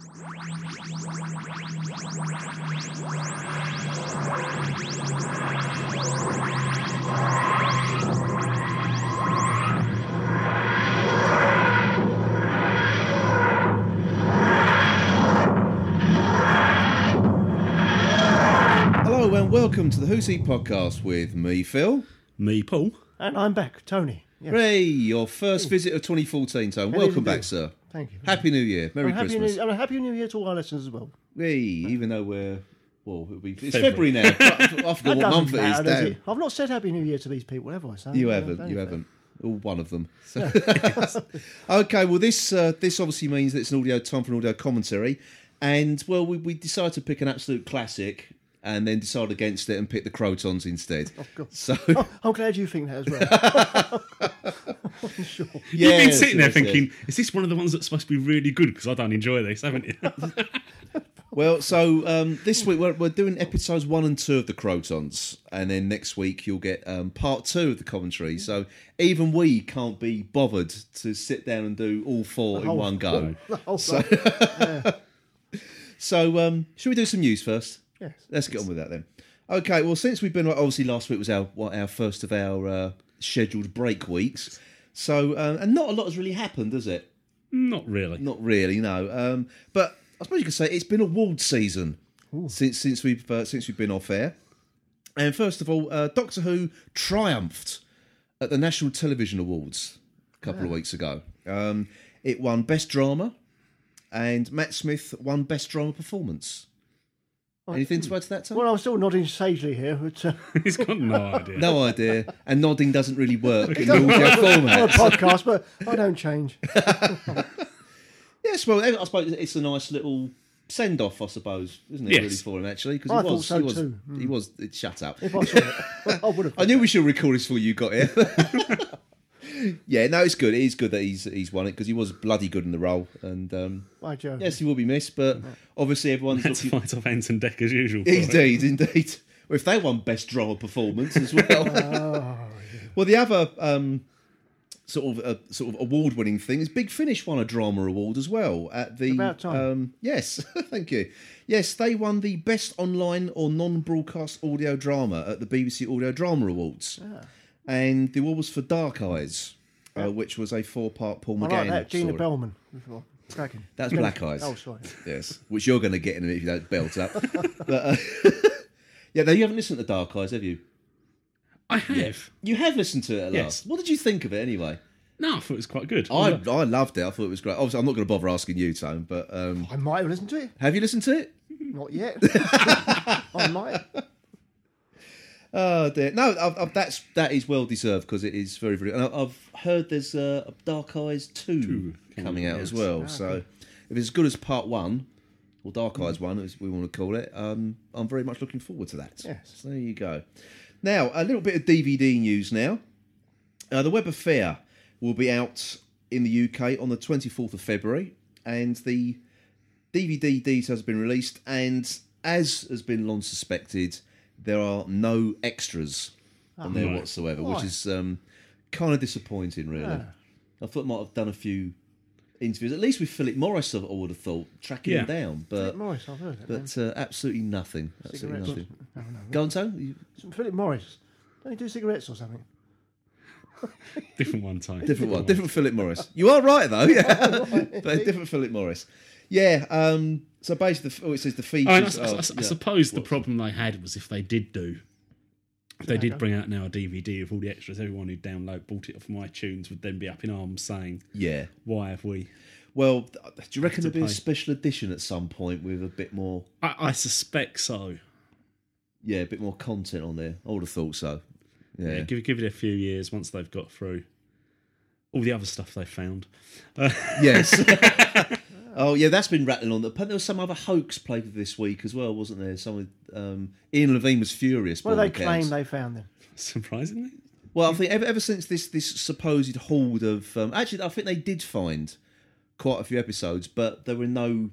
Hello and welcome to the Who's He podcast with me, Phil. Me, Paul. And I'm back, Tony. Yes. Ray, your first visit of 2014, Tone. Welcome indeed. back, sir. Thank you. Happy New Year. Merry and happy Christmas. New, and a happy New Year to all our listeners as well. Hey, even though we're well, it'll be, it's February. February, now. I forgot what month it is. does Damn. it? I've not said happy New Year to these people, have I? So, You haven't. You haven't. All one of them. So- okay. Well, this uh, this obviously means that it's an audio time for an audio commentary, and well, we, we decided to pick an absolute classic, and then decided against it and pick the Krotons instead. Oh, God. So Oh, I'm glad you think that as well. sure. yeah, You've been sitting what there I said. thinking, is this one of the ones that's supposed to be really good? Because I don't enjoy this, haven't you? Well, so um, this week we're, we're doing episodes one and two of the Krotons, and then next week you'll get um, part two of the commentary. So even we can't be bothered to sit down and do all four in whole- one go. Oh, So, so um, should we do some news first? Yes. Let's get on with that then. Okay, well, since we've been obviously last week was our what, our first of our uh, scheduled break weeks, so um, and not a lot has really happened, has it? Not really. Not really, no. Um, but I suppose you could say it's been award season since since we've uh, since we've been off air. And first of all, uh, Doctor Who triumphed at the National Television Awards a couple of weeks ago. Um, it won Best Drama, and Matt Smith won Best Drama Performance. Anything to add to that, Tom? Well, I'm still nodding sagely here, but uh, He's got no idea. no idea. And nodding doesn't really work in the audio format. on a podcast, but I don't change. Yes, well, I suppose it's a nice little send off, I suppose, isn't it? Yes. Really for him actually, because I he thought was, so he was, too. he was. Shut up. If I saw it, I would have. I knew we should record this before you got here. Yeah, no, it's good. It is good that he's he's won it because he was bloody good in the role, and um, By Jove. yes, he will be missed. But obviously, everyone's Let's looking. fight off Ant and Dec as usual. for it. Indeed, indeed. Well, if they won best drama performance as well. Oh, well, the other um, sort of uh, sort of award winning thing is Big Finish won a drama award as well at the. About time. Um, yes, thank you. Yes, they won the best online or non broadcast audio drama at the BBC Audio Drama Awards, Ah. And the award was for Dark Eyes. Uh, which was a four-part Paul I McGann like that. Gina story. Bellman. Before. That's Black Eyes. Oh, sorry. Yes, which you're going to get in a minute if you don't belt up. but uh, yeah, no, you haven't listened to Dark Eyes, have you? I have. You have listened to it at Yes. last. What did you think of it anyway? No, I thought it was quite good. I I loved it. I thought it was great. Obviously, I'm not going to bother asking you, Tone, but um, I might have listened to it. have you listened to it? Not yet. I might. Oh dear, no, I've, I've, that's that is well deserved because it is very very. And I've heard there's uh, a Dark Eyes two, Two coming out out. as well. So if it's as good as part one, or Dark Eyes one, as we want to call it, um, I'm very much looking forward to that. Yes. So there you go. Now a little bit of DVD news. Now, uh, the Web of Fear will be out in the UK on the 24th of February, and the DVD details have been released. And as has been long suspected, there are no extras on there Right. whatsoever, which is um, kind of disappointing, really. Yeah. I thought I might have done a few interviews, at least with Philip Morris. I would have thought tracking him down, but Morris, I've heard it. but uh, absolutely nothing. Absolutely Cigarettes. nothing. No, no. Go on, Tone. You- Philip Morris. Don't he do cigarettes or something? different one time. Different one, different Philip Morris. You are right though, yeah, but a different Philip Morris. Yeah. Um, so basically, the, oh, it says the features. I, mean, I, I- are- I- I yeah. suppose the problem they had was if they did do, if they did bring out now a DVD of all the extras, everyone who download bought it off iTunes would then be up in arms saying, Yeah. "Why have we?" Well, uh, do you reckon there'll be a special edition at some point with a bit more, I, I suspect so. yeah, a bit more content on there? I would have thought so. Yeah. Yeah, give give it a few years once they've got through all the other stuff they found. Yes. oh yeah, that's been rattling on. But there was some other hoax played this week as well, wasn't there? Some um, Ian Levine was furious. Well, by all they claim they found them. Surprisingly, Well, I think ever, ever since this this supposed hold of um, actually, I think they did find quite a few episodes, but there were no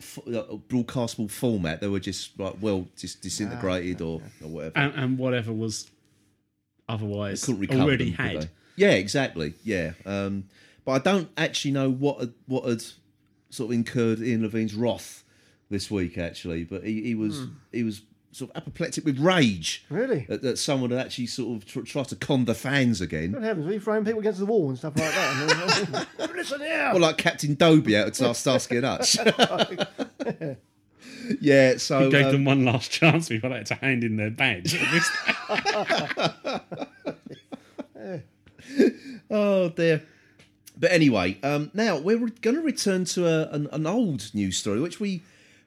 f- uh, broadcastable format. They were just like well, just disintegrated or, or whatever. and, and whatever was otherwise couldn't recover already them, had. Yeah, exactly. Yeah, um, but I don't actually know what had, what had sort of incurred Ian Levine's wrath this week, actually. But he, he was he was sort of apoplectic with rage Really? that, that someone had actually sort of tr- tried to con the fans again. What happens? Are you throwing people against the wall and stuff like that? Listen here! Well, like Captain Dobey out of Star- Starsky and Hutch. yeah, so He gave um, them one last chance before they had to hand in their badge. Oh dear. But anyway, um, now we're going to return to a, an, an old news story, which we,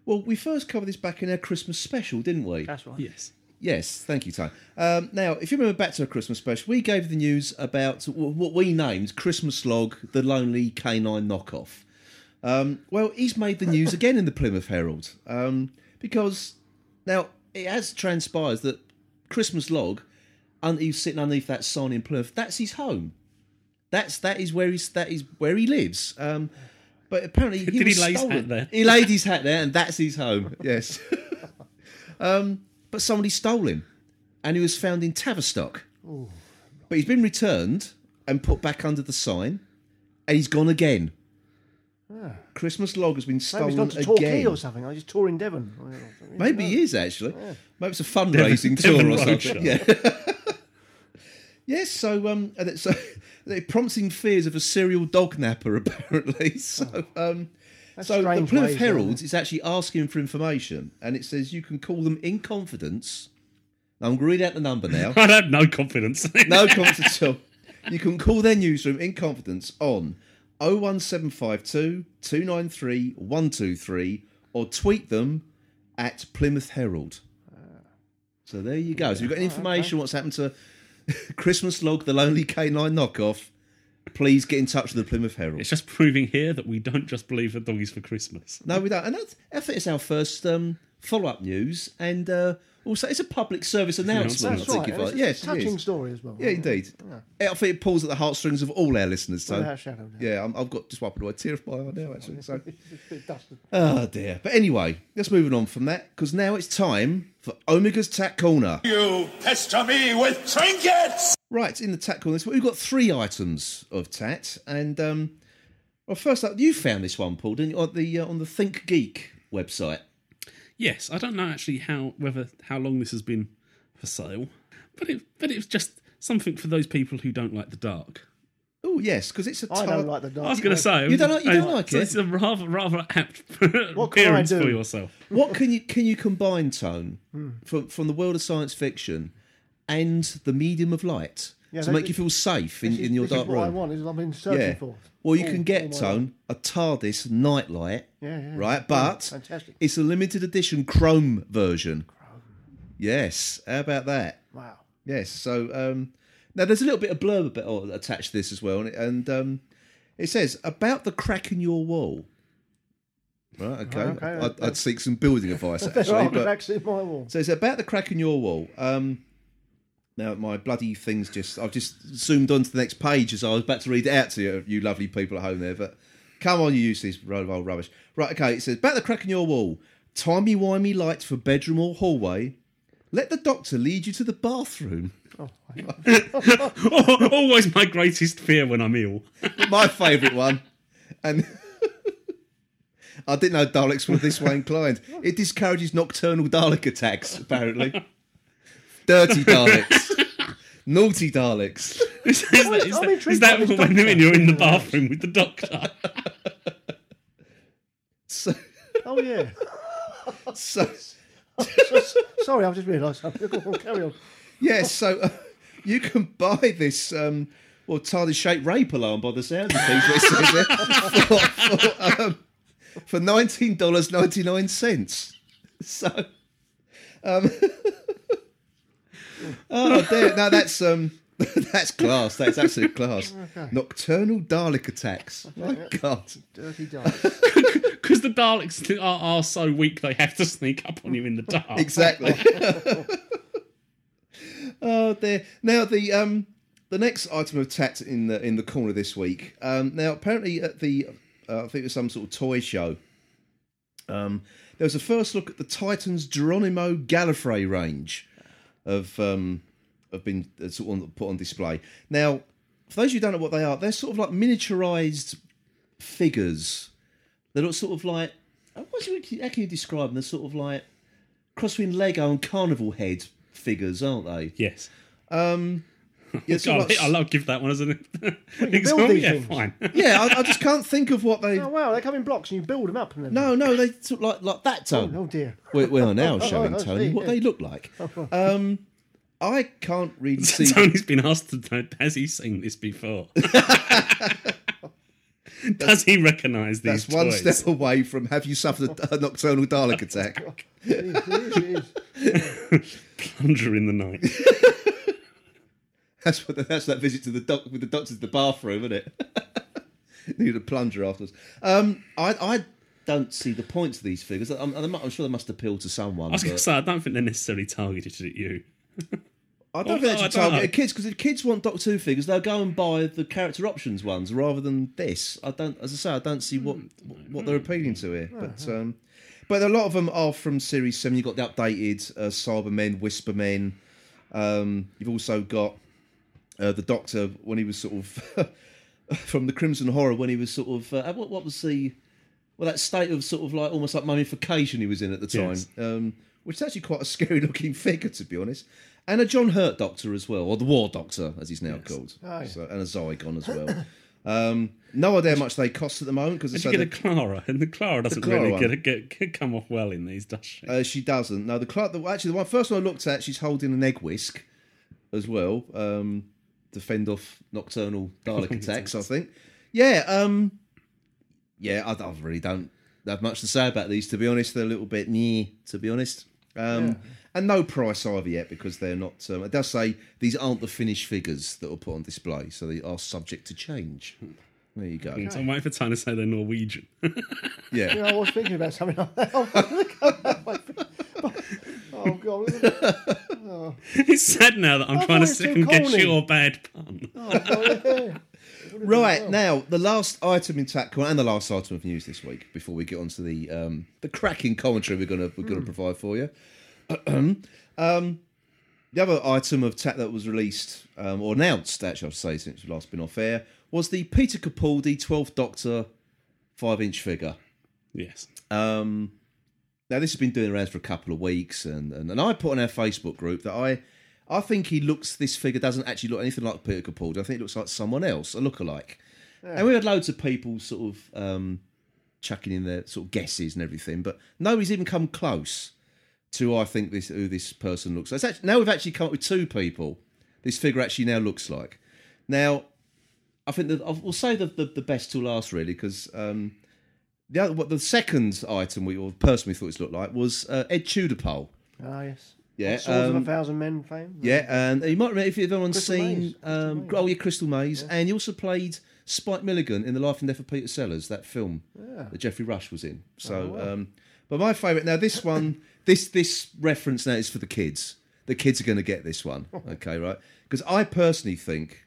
well, we first covered this back in our Christmas special, didn't we? That's right. yes. Yes, thank you, Tony. Um, now, if you remember back to our Christmas special, we gave the news about what we named Christmas Log, the lonely K9 knockoff. Um, well, he's made the news again in the Plymouth Herald um, because now it has transpired that Christmas Log, un- he's sitting underneath that sign in Plymouth. That's his home. That's that is where he's that is where he lives. Um, but apparently, he Did he lay his stolen. hat there? He laid his hat there, and that's his home. Yes. um, but somebody stole him, and he was found in Tavistock. But he's been returned and put back under the sign, and he's gone again. Christmas log has been Maybe stolen he's gone to Torquay again. or something. I just tour in Devon. Maybe he is actually. Maybe it's a fundraising Devon tour or something. Yeah. Yes. So um, and it's, so they're prompting fears of a serial dog napper apparently. So um, so the Plymouth ways, Herald is actually asking for information, and it says you can call them in confidence. I'm going to read out the number now. I have no confidence. No confidence at all. You can call their newsroom in confidence on 01752 293 123 or tweet them at Plymouth Herald. So there you go. So you've got information what's happened to Christmas Log, the Lonely K9 knockoff. Please get in touch with the Plymouth Herald. It's just proving here that we don't just believe that doggies for Christmas. No, we don't. And that's, I think it's our first um, follow up news. And uh, also, it's a public service announcement. That's I right. think, it's I, a yes, touching is. story as well. Yeah, indeed. I think it pulls at the heartstrings of all our listeners. So, Without shadow of yeah, I'm, I've got just wiping away a tear of my eye now, actually. So, It's a bit dusted. oh dear. But anyway, let's move on from that because now it's time for Omega's Tat Corner. You pester me with trinkets! Right in the Tat Corner, this we've got three items of tat, and um, well, first up, you found this one, Paul, didn't you, on the uh, on the Think Geek website? Yes, I don't know actually how whether how long this has been for sale, but it but it was just something for those people who don't like the dark. Oh yes, because it's a. tar- don't like the dark. I was going to say You don't like- you don't uh, like so it? It's a rather rather apt What can I appearance do? for yourself. What can you can you combine tone Hmm. from from the world of science fiction and the medium of light Yeah, to make you feel safe in, is- in your dark what I room? want. Is what I've been searching Yeah. for. Well, you All- can get tone a TARDIS nightlight, Yeah, yeah. right? But fantastic. it's a limited edition Chrome version. Chrome. Yes, how about that? Wow. Yes. So um, now there's a little bit of blurb about, attached to this as well, and, it- and um, it says about the crack in your wall. Right. Okay. Okay, I'd, I'd seek some building advice actually, but cracks in my wall. so it's about the crack in your wall. Um, now my bloody things just I've just zoomed on to the next page as I was about to read it out to you, you lovely people at home there. But come on, you use this roll of old rubbish. Right, okay. It says about the crack in your wall. Timey wimey lights for bedroom or hallway. Let the doctor lead you to the bathroom. Oh, Always my greatest fear when I'm ill. My favourite one, and. I didn't know Daleks were this way inclined. It discourages nocturnal Dalek attacks, apparently. Dirty Daleks. Naughty Daleks. Is, is that, is I'm that, intrigued is that by when doctor. you're in the bathroom with the doctor? So, Oh yeah. so Sorry, I've just realised something. Go on, carry on. yes, so uh, you can buy this um, well TARDIS shaped rape alarm by the sound of things it says there, for, for, um, for nineteen dollars ninety nine cents. So, um, oh dear, no, that's um, that's class. That's absolute class. Nocturnal Dalek attacks. My God. Dirty dark. Because the Daleks are, are so weak they have to sneak up on you in the dark. Exactly. oh dear. Now the um the next item of tat in the in the corner this week. Um, now apparently at the uh, I think it was some sort of toy show. Um, there was a first look at the Titans Geronimo Gallifrey range of um have been uh, sort of put on display. Now, for those who don't know what they are, they're sort of like miniaturized figures, They look sort of like uh, what's how can you describe them? They're sort of like cross between Lego and Carnival head figures, aren't they? Yes. Yeah, God, of I'll, I'll give that one as an build example. these Yeah, things. fine. yeah, I, I just can't think of what they. Oh wow, they come in blocks and you build them up. And then, No, no, they sort like like that Oh, tone. oh dear. We, we are now showing I Tony see, what yeah. they look like. Um, I can't really see. Tony's been asked to know, has he seen this before? Does he recognise these That's one toys? step away from have you suffered a, a nocturnal Dalek attack? It is, it is, it is. Plunger in the night. That's what that's that visit to the doc with the doctor to the bathroom, isn't it? Need a plunger afterwards. Um, I I don't see the point of these figures. I'm, I'm, sure they must appeal to someone. I was going to say, I don't think they're necessarily targeted at you. I don't Oh, think they I should don't target kids because if kids want Doctor Who figures, they'll go and buy the character options ones rather than this. I don't, as I say, I don't see what what they're appealing to here. But um, but a lot of them are from Series Seven. You've got the updated uh, Cybermen, Whispermen. Um, you've also got uh, the Doctor when he was sort of from the Crimson Horror when he was sort of uh, what what was the well that state of sort of like almost like mummification he was in at the time, Yes. um, which is actually quite a scary looking figure to be honest. And a John Hurt Doctor as well, or the War Doctor as he's now called, Oh, yeah. so, and a Zygon as well. um, no idea how much they cost at the moment because you get a Clara? And the Clara doesn't Clara really get, get, get come off well in these, does she? Uh, she doesn't. No, the clerk. The, actually, the one first one I looked at, she's holding an egg whisk as well. Um, to fend off nocturnal Dalek attacks, I think. Yeah. Um, yeah. I, I really don't have much to say about these. To be honest, they're a little bit near. To be honest. Um, And no price either yet because they're not. Um, it does say these aren't the finished figures that are put on display, so they are subject to change. There you go. So I'm waiting for Tony to say they're Norwegian. Yeah. You know, I was thinking about something like that. oh god. look. Oh, it's sad now that I'm I trying to thought it was too second guess your bad pun. oh, God, yeah. Right now, the last item in Tat Corner and the last item of news this week, before we get on to the um, the cracking commentary we're gonna we're gonna provide for you. um, the other item of TAC that was released um, or announced, actually, I should say, since we've last been off air, was the Peter Capaldi 12th Doctor five inch figure. Yes. Um, now this has been doing around for a couple of weeks, and, and and I put on our Facebook group that I I think he looks. This figure doesn't actually look anything like Peter Capaldi. I think it looks like someone else, a lookalike. And we had loads of people sort of um, chucking in their sort of guesses and everything, but nobody's even come close to I think this who this person looks like. Actually, now we've actually come up with two people. This figure actually now looks like. Now, I think that we'll say the, the, the best till last really because um, the other, what the second item we or person we thought it looked like was uh, Ed Tudor-Pole. Ah, yes. Yeah, Swords of um, a Thousand Men fame. Yeah, and you might remember if everyone's Crystal seen Maze. Crystal um, Maze. oh yeah, Crystal Maze, and he also played Spike Milligan in the Life and Death of Peter Sellers, that film that Geoffrey Rush was in. So, um, but my favourite now this one, this this reference now is for the kids. The kids are going to get this one, okay, right? Because I personally think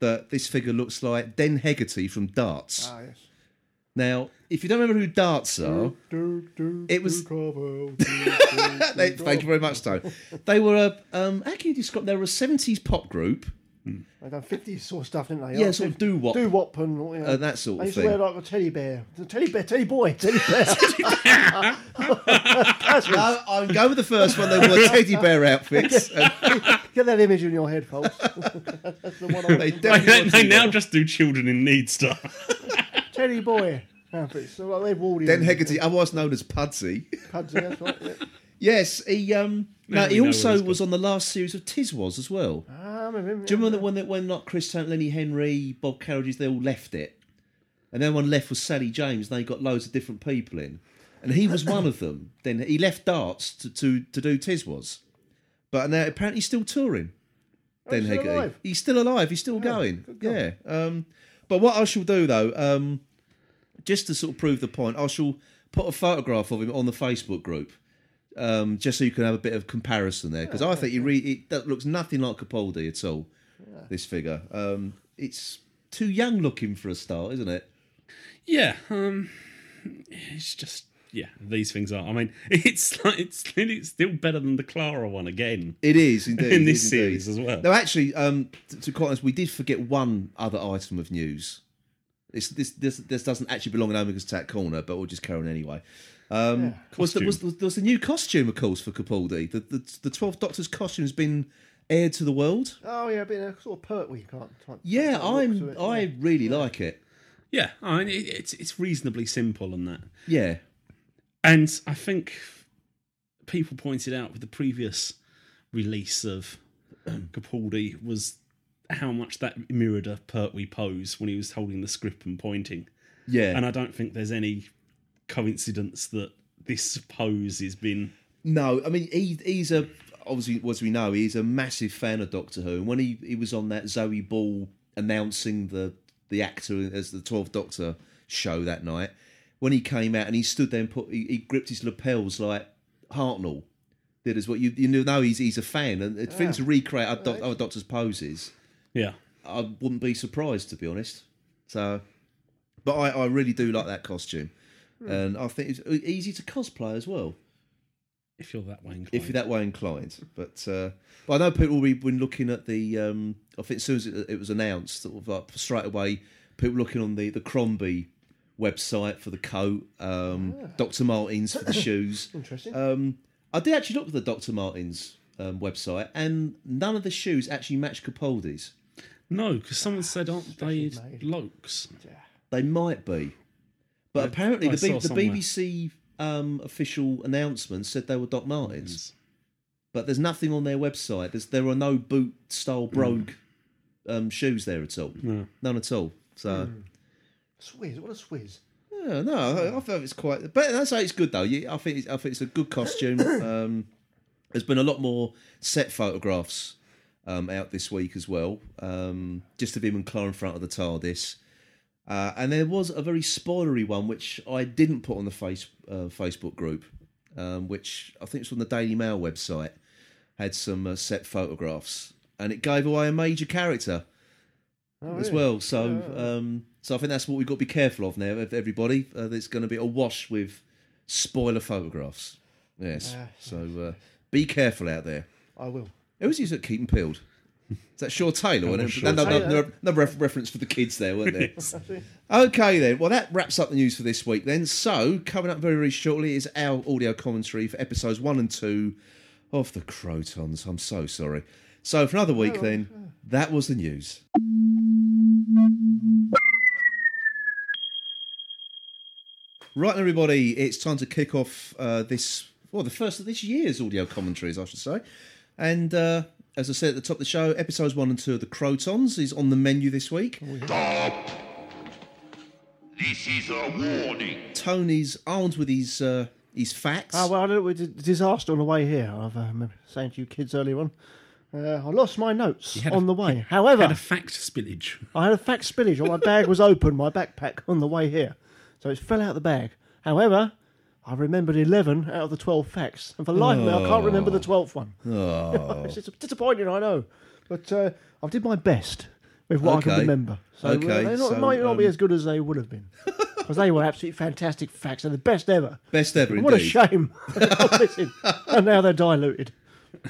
that this figure looks like Den Hegarty from Darts. Ah, yes. Now, if you don't remember who Darts are, Do, do, It was- do, do, do, they, do, thank you very much, Tone. They were a um, how can you describe? They were a seventies pop group. They've done 50s sort of stuff, didn't they? Yeah, sort of do- doo-wop. Doo-wop and all, you know. Uh, that sort They of used to thing. wear like a teddy bear. The teddy bear, teddy boy, teddy bear. No, I'm going with the first one. They wore teddy bear outfits. and Get that image in your head, folks. That's the one I they want. They, definitely wore they teddy now bear. just do children in need stuff. Teddy boy outfits. So like, they've warded Den Hegarty, otherwise known as Pudsey. Pudsey, that's right. Yeah. Yes, he um. Now No, he know also he's was on the last series of Tiswas as well. Ah, I remember. Do you remember when they, when like Chris Tarrant, Lenny Henry, Bob Carolgees, they all left it, and then one left was Sally James. And they got loads of different people in, and he was one of them. Then he left darts to to, to do Tiswas, but now apparently he's still touring. Den he's still Hegarty. alive? He's still alive. He's still going. Yeah. Um, but what I shall do though, um, just to sort of prove the point, I shall put a photograph of him on the Facebook group, um, just so you can have a bit of comparison there. Because I think he re- it, that looks nothing like Capaldi at all. This figure, um, it's too young looking for a start, isn't it? yeah, um, it's just yeah. These things are. I mean, it's like it's clearly still better than the Clara one again. It is indeed In this is indeed. series as well. No, actually, um, to, to be quite honest, we did forget one other item of news This this this, this doesn't actually belong in Omega's Tat Corner, but we'll just carry on anyway. Um, Yeah. was, the, Costume. was, there was a new costume, of course, for Capaldi. The the the Twelfth Doctor's costume has been aired to the world. Oh yeah, been a sort of pertwee type. type Yeah, type look I'm it, I yeah. really like it. Yeah, I mean, it, it's it's reasonably simple on that. Yeah, And I think people pointed out with the previous release of um, Capaldi was how much that mirrored a Pertwee pose when he was holding the script and pointing. yeah. And I don't think there's any coincidence that this pose has been. No, I mean he he's a obviously as we know he's a massive fan of Doctor Who. And when he, he was on that Zoe Ball announcing the the actor as the Twelfth Doctor show that night, when he came out and he stood there and put he, he gripped his lapels like Hartnell did as well. You you know he's he's a fan and for him to recreate our, doc, our Doctor's poses, Yeah. I wouldn't be surprised to be honest. So, but I, I really do like that costume, and I think it's easy to cosplay as well If you're that way inclined. if you're that way inclined. But uh, but I know people have been looking at the. Um, I think as soon as it, it was announced, sort of like straight away, people looking on the the Crombie website for the coat, um, Dr. Martens for the shoes. Interesting. Um, I did actually look at the Dr. Martens um, website, and none of the shoes actually match Capaldi's. no, because someone said, aren't they Specially made. Loakes? They might be, but I- apparently I the, B- the. BBC um, official announcement said they were Doc Martens. but there's nothing on their website. There's, there are no boot style brogue um, shoes there at all. No. None at all. So Swizz, what a swizz. yeah, no, I, I thought it's quite. But that's say it's good though. You- I think it's, I think it's a good costume. um, there's been a lot more set photographs um, out this week as well, um, just of him and Clara in front of the TARDIS. Uh, and there was a very spoilery one which I didn't put on the face uh, Facebook group, um, which I think it's from the Daily Mail website. Had some uh, set photographs, and it gave away a major character Oh, as really? well. So, um, so I think that's what we've got to be careful of now. ev- Everybody, uh, there's going to be a wash with spoiler photographs. Yes. Ah. so uh, be careful out there. I will. Who's used at Keep 'em Peeled? Is that Shaw Taylor? was wasn't? Shaw no, no, no, Taylor. no, no ref- reference for the kids there, weren't there? Okay, then. Well, that wraps up the news for this week, then. So, coming up very, very shortly is our audio commentary for episodes one and two of The Krotons. I'm so sorry. So, for another week, then, that was the news. Right, everybody, it's time to kick off uh, this, well, the first of this year's audio commentaries, I should say. And uh, as I said at the top of the show, episodes one and two of The Krotons is on the menu this week. Stop! This is a warning. Tony's armed with his uh, his facts. Ah, well, I don't know, with a disaster on the way here. I've uh, remember saying to you kids earlier on. Uh, I lost my notes on a- the way. However, Had a fact spillage. I had a fact spillage. Or my bag was open, my backpack on the way here, so it fell out of the bag. However, I remembered eleven out of the twelve facts, and for life of me, I can't remember the twelfth one. Oh. it's disappointing, I know, but uh, I did my best with what I can remember. So Okay, uh, they so, might not be um, as good as they would have been, because they were absolutely fantastic facts and the best ever. Best ever, What a shame! And now they're diluted.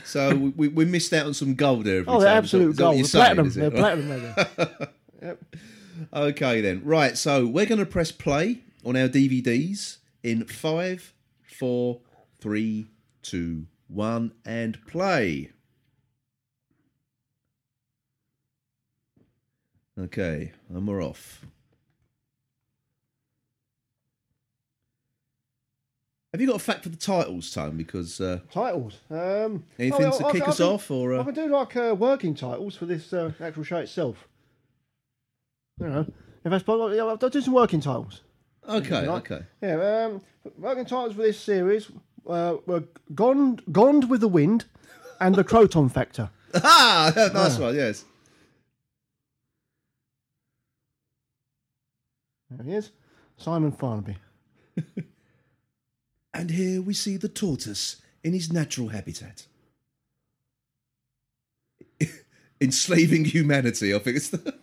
So we, we, we missed out on some gold there. Oh, they're absolute Is that what gold. They're platinum. saying, They're platinum. Maybe. Okay, then. Right, so we're going to press play on our DVDs in five, four, three, two, one, and play. Okay, and we're off. Have you got a fact for the titles, Tom? Because uh, Titles. Um, anything oh, to I- kick I us can- off, or I uh, can do like uh, working titles for this uh, actual show itself. You know, if that's possible, I'll do some working titles. okay, Like- okay. Yeah, um, working titles for this series uh, were Gone, Gone with the Wind and The Kroton Factor. Ah, nice one. Yes. There he is. Simon Farnaby. And here we see the tortoise in his natural habitat. Enslaving humanity, I think it's the.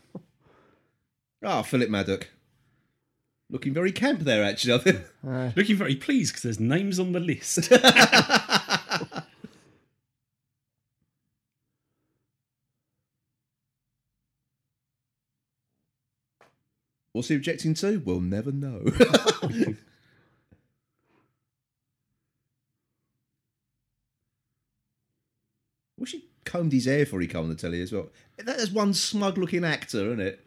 Ah, Philip Madoc. Looking very camp there, actually, I think. Looking very pleased because there's names on the list. What's he objecting to? We'll never know. Wish he combed his hair before he came on the telly as well. That is one smug looking actor, isn't it?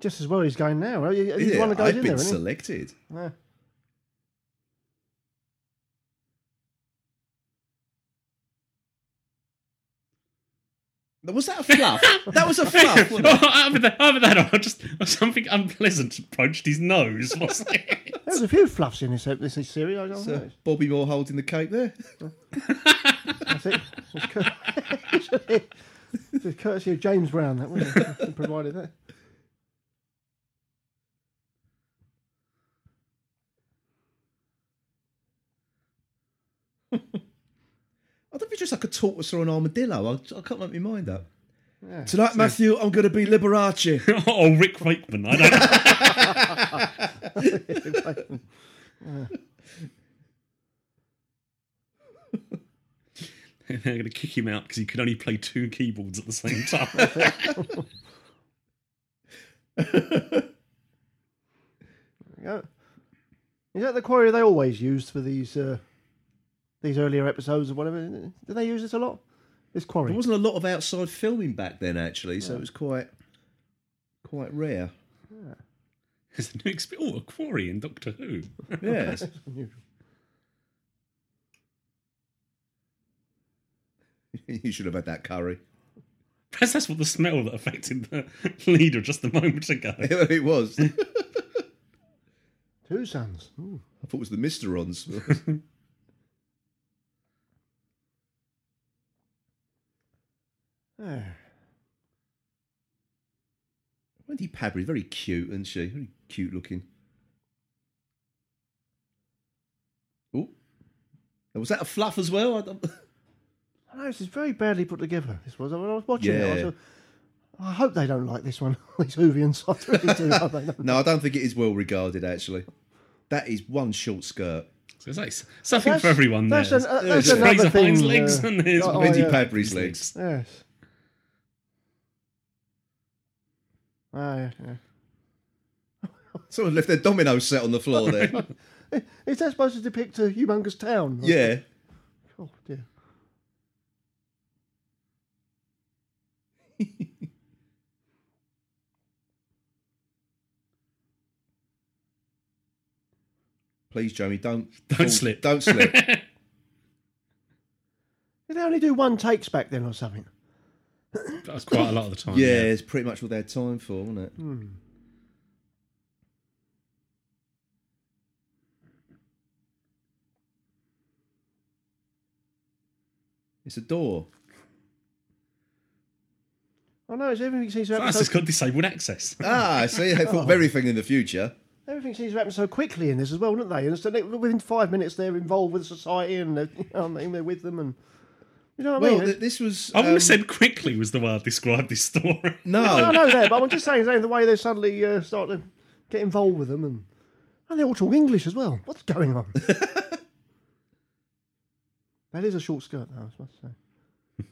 Just as well he's going now. He's the Yeah, one that goes I've in been there, isn't selected. Yeah. Was that a fluff? that was a fluff. wasn't it? oh, over that, over that, I just something unpleasant approached his nose. Wasn't it? There's a few fluffs in this, this series. I don't So, know. Bobby Moore holding the cake there. That's it. It's cur- courtesy of James Brown that was it, provided that. I don't think it's just like a tortoise or an armadillo. I, I can't make my mind up. Yeah. Tonight, Matthew, I'm going to be Liberace. oh, Rick Wakeman. I don't know. They're going to kick him out because he could only play two keyboards at the same time. Yeah. Is that the quarry they always used for these uh, these earlier episodes or whatever? Did they use this a lot? This quarry. There wasn't a lot of outside filming back then, actually, so it was quite quite rare. There's a new experience. Oh, a quarry in Doctor Who. Yes. unusual. you should have had that curry. Perhaps that's what the smell that affected the leader just a moment ago. it was. I Two sons. Hmm. Ooh. thought it was the Mysterons. Yeah. Wendy Padbury, very cute, isn't she? Very cute looking. Oh, was that a fluff as well? I don't... I know this is very badly put together. This was when I was watching it. I, was, I hope they don't like this one. These Hoovians. I really do hope they don't. No, I don't think it is well regarded. Actually, that is one short skirt. So it's like something That's- for everyone there. That's, an, uh, that's There's another Fraser thing. Hines' legs uh, and there's oh, Wendy yeah. Padbury's legs. Yes. Ah, yeah, yeah. Someone left their domino set on the floor there. Is that supposed to depict a humongous town? yeah. Oh dear. Please, Jamie, don't Don't fall- slip. Don't slip. Did they only do one takes back then or something? That's quite a lot of the time. yeah, it's pretty much what they had time for, wasn't it? It's a door. Oh no, it's everything seems to happen. That's So, just got disabled access. Ah, see, they thought of everything in the future. everything seems to happen so quickly in this as well, don't they? And so within five minutes, they're involved with society and they're, you know, I mean, they're with them, and you know what I Well, mean. th- this was. I would um, have said quickly was the way I described this story. No, I no. know that, but I'm just saying, saying the way they suddenly uh, start to get involved with them, and and they all talk English as well. What's going on? that is a short skirt, though. I must say.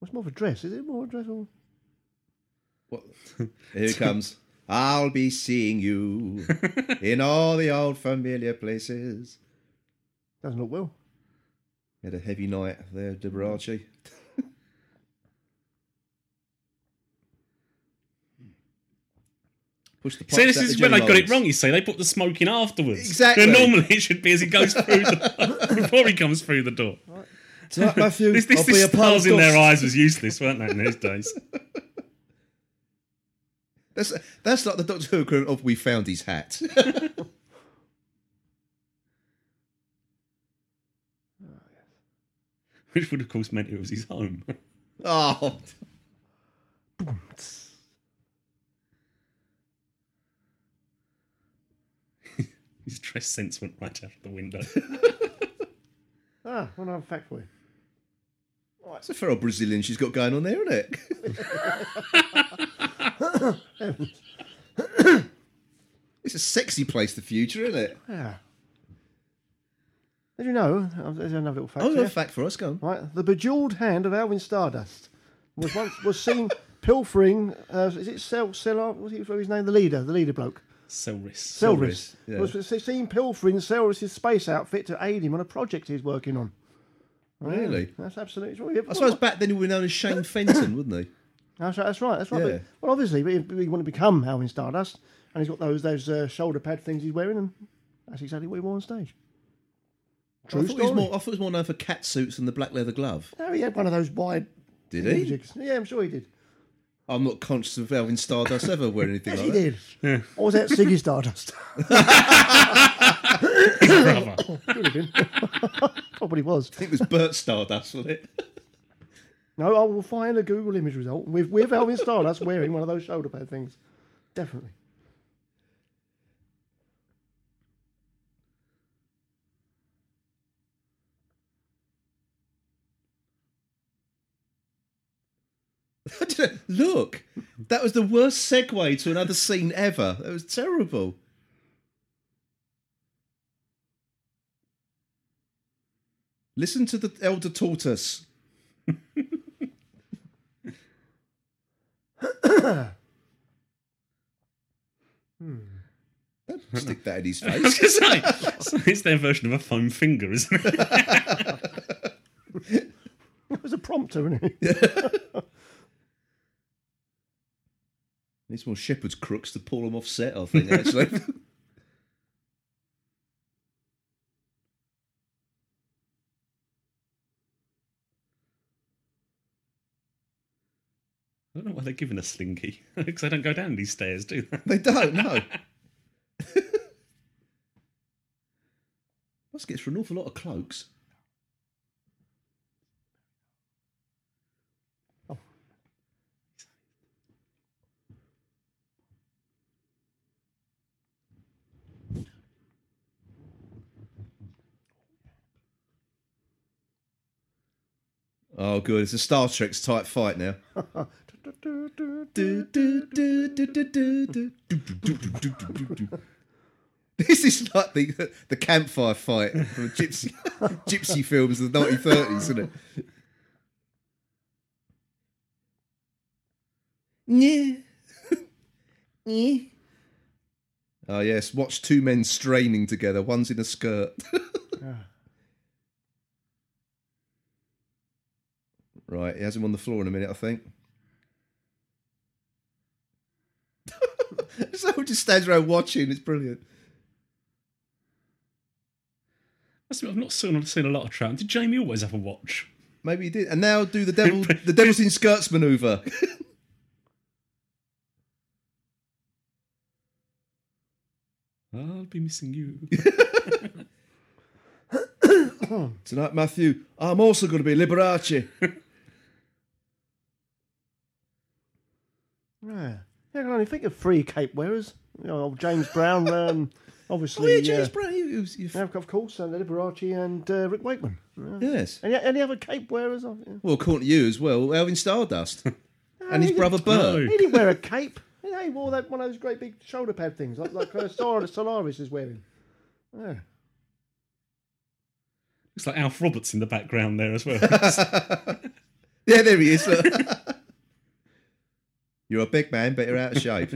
What's more of a dress? Is it more of a dress or? What? Here it comes. I'll be seeing you in all the old familiar places. Doesn't look well. Had a heavy night there, Liberace. Mm. Push the See, this is the where they got it wrong. You see, they put the smoke in afterwards. Exactly. And normally it should be as he goes through the before he comes through the door. Tonight, Matthew, This, this, I'll this a stars in their eyes was useless, weren't they, in those days? That's that's like the Doctor Who equivalent of "We found his hat." Which would, of course, meant it was his home. oh, His dress sense went right out of the window. Ah, one other fact for you. it's a feral Brazilian she's got going on there, isn't it? it's a sexy place, the future, isn't it? Yeah. Did you know? uh, There's another little fact. Oh, no here. fact for us, go on. Right, the bejeweled hand of Alvin Stardust was once was seen pilfering. Uh, is it Sel Selar? What's his, his name? The leader, the leader bloke. Selris. Selris. yeah. Was seen pilfering Selris's space outfit to aid him on a project he's working on. Really? That's absolutely true. I suppose back then he would be known as Shane Fenton, wouldn't he? That's right. That's right. That's right. Yeah. But, well, obviously, we, we want to become Alvin Stardust, and he's got those those uh, shoulder pad things he's wearing, and that's exactly what he wore on stage. True I thought, he was story. more, I thought he was more known for cat suits and the black leather glove. Oh, he had one of those wide. Did he? jigs. Yeah, I'm sure he did. I'm not conscious of Alvin Stardust ever wearing anything Yes, like he that. did. Or was that Ziggy Stardust? Could have been. Probably was. I think it was Bert Stardust, wasn't it? No, I will find a Google image result with with Alvin Stardust wearing one of those shoulder pad things. Definitely. Look, that was the worst segue to another scene ever. That was terrible. Listen to the elder tortoise. Don't stick that in his I was face. going to say, it's their version of a foam finger, isn't it? It was a prompter, wasn't it? Needs more shepherd's crooks to pull them off set, I think, actually. I don't know why they're giving a slinky. Because they don't go down these stairs, do they? they don't, no. Must get through an awful lot of cloaks. Oh, good. It's a Star Trek's type fight now. This is like the the campfire fight from gypsy gypsy films of the 1930s, isn't it? Yeah. Yeah. Oh yes, watch two men straining together. One's in a skirt. right, he has him on the floor in a minute, I think. Someone just stands around watching. It's brilliant. I've not seen, seen a lot of Trout. Did Jamie always have a watch? Maybe he did. And now do the devil, the devil's in skirts maneuver. I'll be missing you. Tonight, Matthew, I'm also going to be Liberace. Yeah. Yeah, I can only think of three cape wearers. You know, old James Brown, um, oh yeah, James uh, Brown. He was, he- yeah, of course, and Liberace and uh, Rick Wakeman. Yeah. yes. Any, any other cape wearers? Oh, yeah. Well, according to you as well, Alvin Stardust and his brother Bert. No. He didn't wear a cape. You know, he wore that one of those great big shoulder pad things, like like uh, Star- Solaris is wearing. Yeah. Looks like Alf Roberts in the background there as well. Yeah, there he is. Look. You're a big man, but you're out of shape.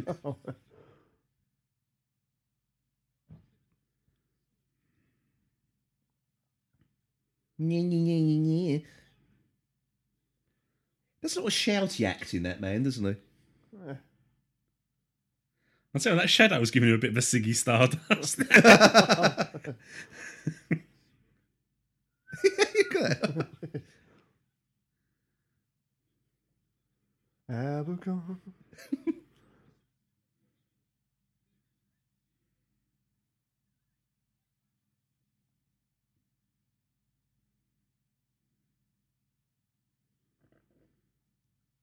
That's sort of shouty acting, that man, doesn't he? I'd say that shadow was giving you a bit of a Ziggy Stardust.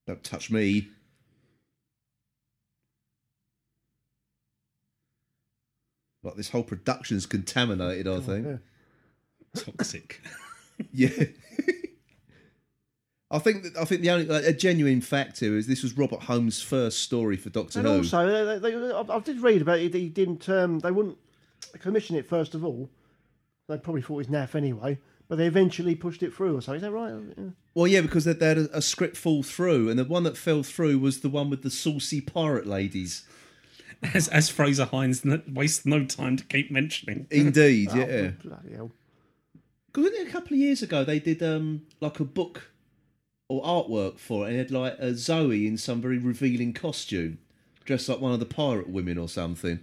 Don't touch me. Like this whole production's contaminated, I think. Toxic. Yeah. I think that I think the only like, a genuine fact here is this was Robert Holmes' first story for Doctor And Who. also, they, they, I I did read about it. He didn't. Um, they wouldn't commission it first of all. They probably thought it was naff anyway. But they eventually pushed it through or something. Is that right? Yeah. Well, yeah, because they, they had a, a script fall through, and the one that fell through was the one with the saucy pirate ladies. As, as Fraser Hines n- wastes no time to keep mentioning. Indeed, Oh, yeah. bloody hell. Because a couple of years ago they did um like a book or artwork for it, and it had like a Zoe in some very revealing costume, dressed like one of the pirate women or something.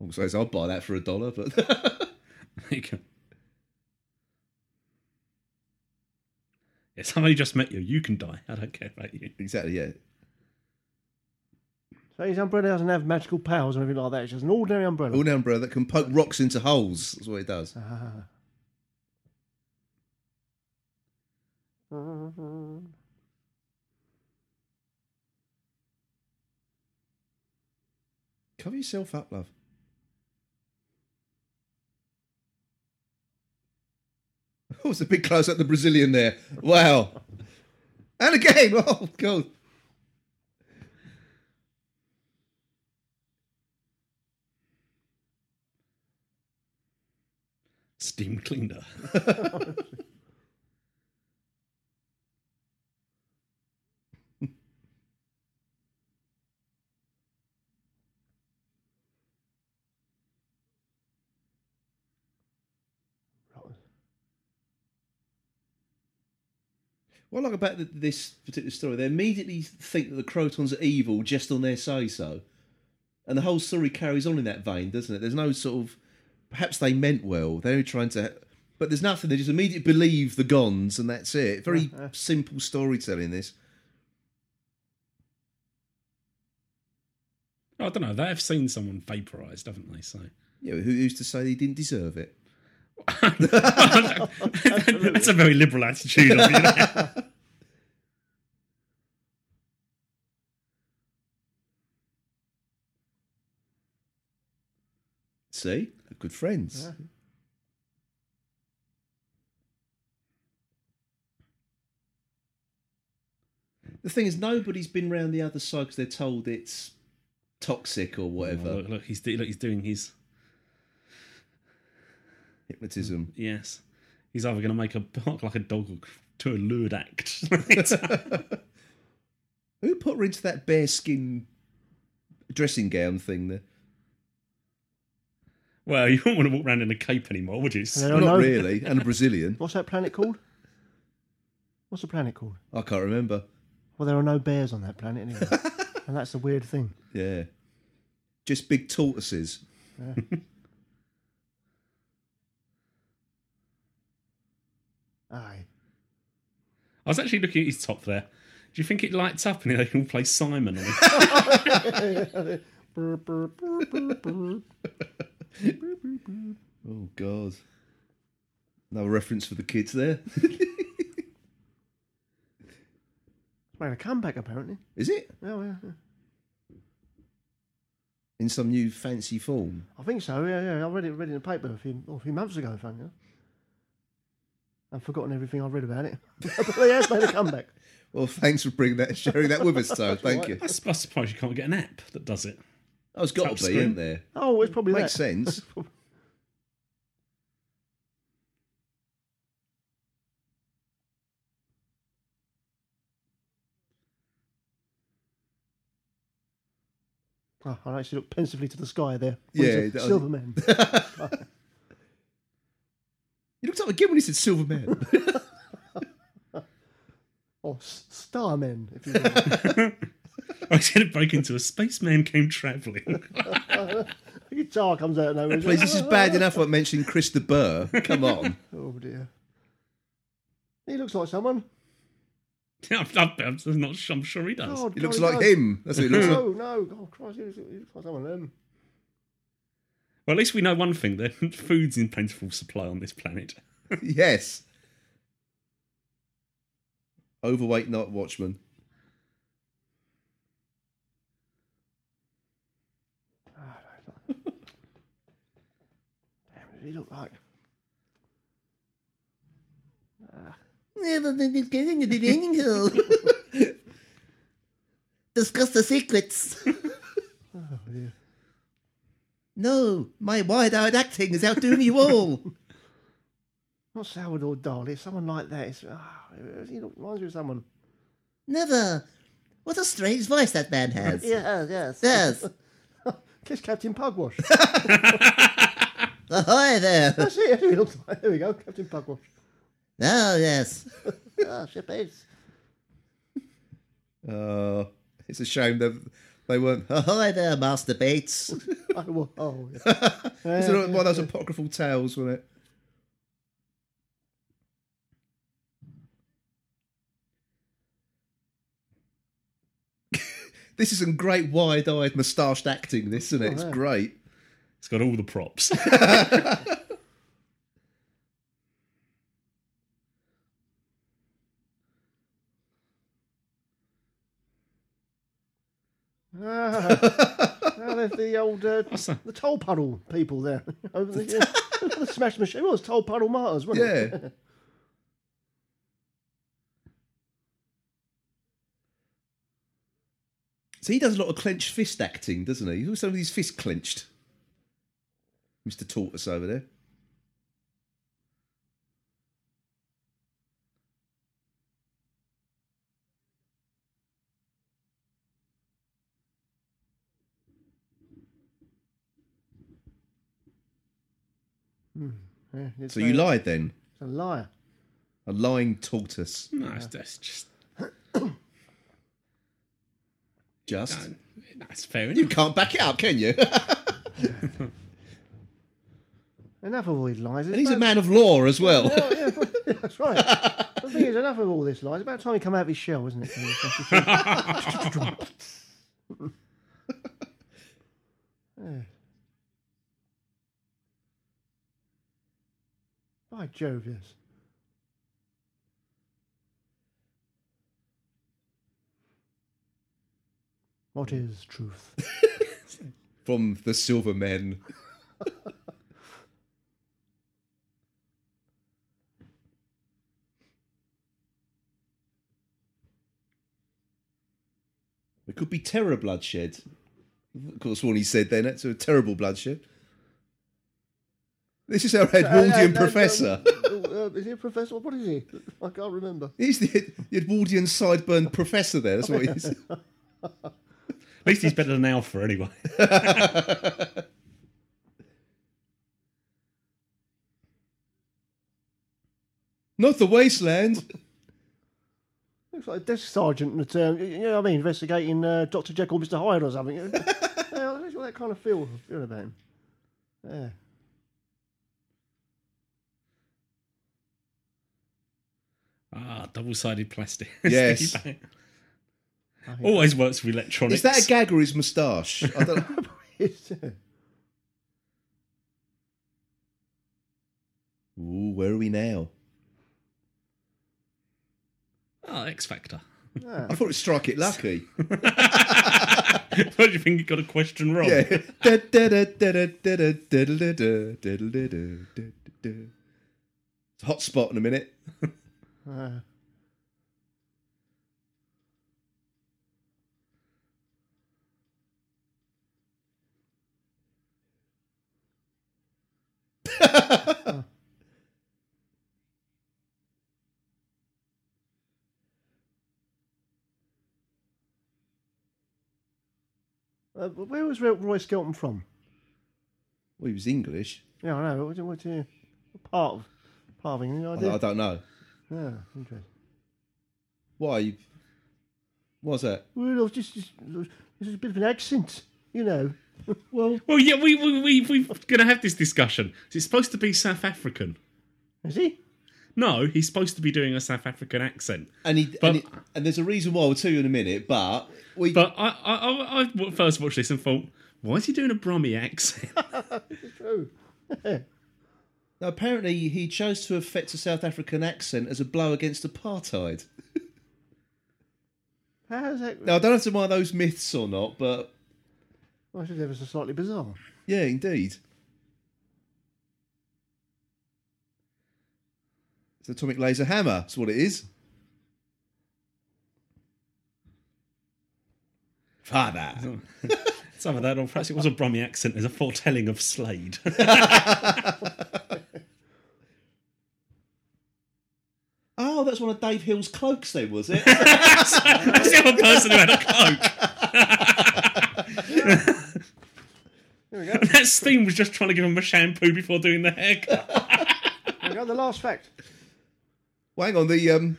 Also, I'd buy that for a dollar, but There you go. Yeah, somebody just met you. You can die. I don't care about you. exactly, yeah. So his umbrella doesn't have magical powers or anything like that. It's just an ordinary umbrella. All umbrella that can poke rocks into holes. That's what it does. Ah. Cover yourself up, love. Oh, it's a big close up the Brazilian there. Wow. And again, oh god. Steam cleaner. What I like about th- this particular story, they immediately think that the Krotons are evil just on their say so. And the whole story carries on in that vein, doesn't it? There's no sort of. Perhaps they meant well. They're only trying to. But there's nothing. They just immediately believe the Gonds, and that's it. Very simple storytelling, this. I don't know. They have seen someone vaporized, haven't they? So Yeah, who used to say they didn't deserve it? That's a very liberal attitude of you. there. See? They're good friends. The thing is, nobody's been round the other side because they're told it's toxic or whatever. Oh, look, look, he's do- look, he's doing his Hypnotism. yes. He's either going to make a bark like a dog to a lured act. Who put her into that bearskin dressing gown thing there? well, you wouldn't want to walk around in a cape anymore, would you? And there are Not no- really. And a Brazilian. What's that planet called? What's the planet called? I can't remember. Well, there are no bears on that planet anyway. and that's the weird thing. Yeah. Just big tortoises. Aye. I was actually looking at his top there. Do you think it lights up and they can all play Simon? On it? Oh, God. Another reference for the kids there. It's made a comeback apparently. Is it? Oh yeah, yeah. In some new fancy form? I think so. Yeah, yeah. I read it, read it in the paper a few, a few months ago. Funny, enough. I've forgotten everything I've read about it, but he has made a comeback. Well, thanks for bringing that, sharing that with us, Toad. Thank you. I'm surprised you can't get an app that does it. Oh, it's got to be, Touchscreen. isn't there? Oh, it's probably that. Makes that. sense. Oh, I actually looked pensively to the sky there. Yeah, What is was- Silverman. You looked up again when he said Silverman. or oh, S- Starmen, if you will. I was going to break into a spaceman came travelling. the guitar comes out of nowhere. Please, this is bad enough like mentioning Chris de Burgh. Come on. Oh dear. He looks like someone. I'm, I'm, I'm not. sure- I'm sure he does. God, He looks God, like does. him. That's what he looks like. No, no, oh Christ, he looks, he looks like someone of. Well, at least we know one thing: that food's in plentiful supply on this planet. Yes. Overweight night watchman. Damn, does he look like? Ah. Discuss the secrets. Oh dear. No, my wide-eyed acting is outdoing you all. Not Salvador Dali, someone like that. It's, ah, he reminds me of someone. Never. What a strange voice that man has. Yeah, yes. Yes. Kiss Captain Pugwash. Ahoy there. That's it. That's what he looks like. There we go, Captain Pugwash. Oh, yes. Ah, ship is. Uh, it's a shame that they weren't. Ahoy there, Master Bates. Oh, oh, yeah. It's one of those apocryphal tales, wasn't it? This is some great wide-eyed, moustached acting. This, isn't it? It's yeah. great. It's got all the props. Ah, ah, there's the old uh, the Tolpuddle people there. Over the, the smash machine. Well, it was Tolpuddle martyrs, wasn't it? Yeah. So he does a lot of clenched fist acting, doesn't he? He's always with his fist clenched. Mr. Tortoise over there. Hmm. Yeah, So you lied then? It's a liar. A lying tortoise. no, it's- that's just Just. that's fair enough. You can't back it up, can you? Enough of all these lies. and he's a man of law as well. Yeah, yeah, that's right. The thing is, enough of all this lies. About time he come out of his shell, isn't it? Yeah. By Jove, yes. What is truth? From the Silver Men. It could be terror bloodshed. Of course, what he said then. That's a terrible bloodshed. This is our uh, Edwardian uh, uh, professor. Uh, is he a professor? What is he? I can't remember. He's the, the Edwardian sideburned professor there. That's what he is. At least he's better than Alpha anyway. Not the wasteland. Looks like a desk sergeant at, um, you know what I mean, investigating uh, Dr. Jekyll, Mr. Hyde or something. yeah, that's what that kind of feel, feel about him. Yeah. Ah, double-sided plastic. Yes. Always works with electronics. Is that a gag or his moustache? I don't know. Ooh, where are we now? Oh, X Factor. I thought it was Strike It Lucky. Why do you think you got a question wrong? Yeah. Hot spot in a minute. Uh, uh, where was Roy Skelton from? Well, he was English. Yeah, I know. What, what, uh, what part of part of England? I, idea? I don't know. Yeah, interesting. Why? What's that? Well, it was just, just it's a bit of an accent, you know. well, Well, yeah, we we we we're gonna have this discussion. Is it supposed to be South African? is he? No, he's supposed to be doing a South African accent. And he, But- and, he, and there's a reason why. We'll tell you in a minute. But we. But I I, I, I first watched this and thought, why is he doing a Brummy accent? It's true. No, apparently, he chose to affect a South African accent as a blow against apartheid. How's that? Now, I don't know if it's one of those myths or not, but I should ever so slightly bizarre. yeah, indeed. It's an atomic laser hammer. That's what it is. Father. Some of that, or perhaps it was a Brummie accent, is a foretelling of Slade. Oh, that's one of Dave Hill's cloaks, then, was it? That's the other person who had a cloak. Here we go. that Steam was just trying to give him a shampoo before doing the haircut. Here we go. The last fact. well, hang on, the um,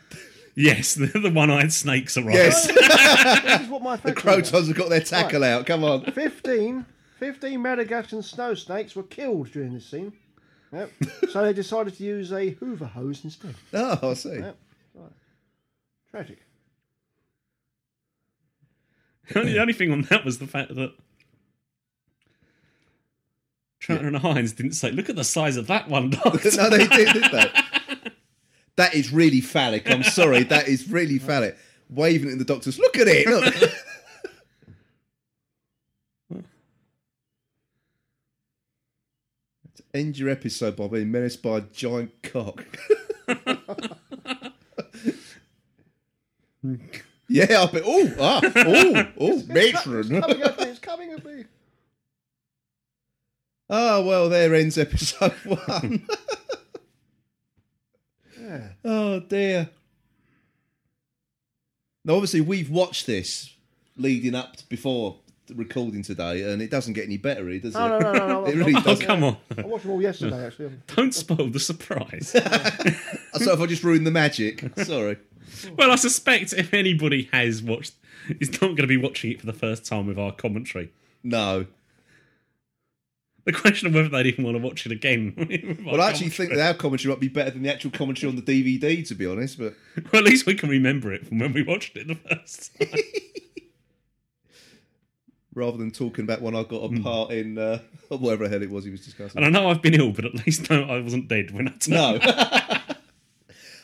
Yes, the, the one-eyed snakes are right. yes, This is what my fact was. Krotons have got their tackle out. Come on. 15, 15 Madagascan snow snakes were killed during this scene. Yep. so they decided to use a Hoover hose instead. Oh, I see. Yep. Right. Tragic. The only, the only thing on that was the fact that Troughton and Hines didn't say, "Look at the size of that one, Doctor." no, they did, did they? That is really phallic. I'm sorry. That is really phallic. Waving it in the doctor's. Look at it. Look. To end your episode by being menaced by a giant cock. yeah, I bet. Oh, ah, oh, oh, matron. Coming at me, it's coming at me. Oh, well, there ends episode one. Yeah. Oh dear. Now, obviously, we've watched this leading up to before the recording today, and it doesn't get any better, eh, does it? No, no, no, no. no. It really Oh, doesn't. come on! I watched them all yesterday, actually. Don't spoil the surprise. So if I just ruined the magic, sorry. well, I suspect if anybody has watched, is not going to be watching it for the first time with our commentary. No. The question of whether they'd even want to watch it again. Well, I actually think that our commentary might be better than the actual commentary on the DVD, to be honest. But Well, at least we can remember it from when we watched it the first time. rather than talking about when I got a part in uh, whatever the hell it was he was discussing. and I know I've been ill, but at least no, I wasn't dead when I turned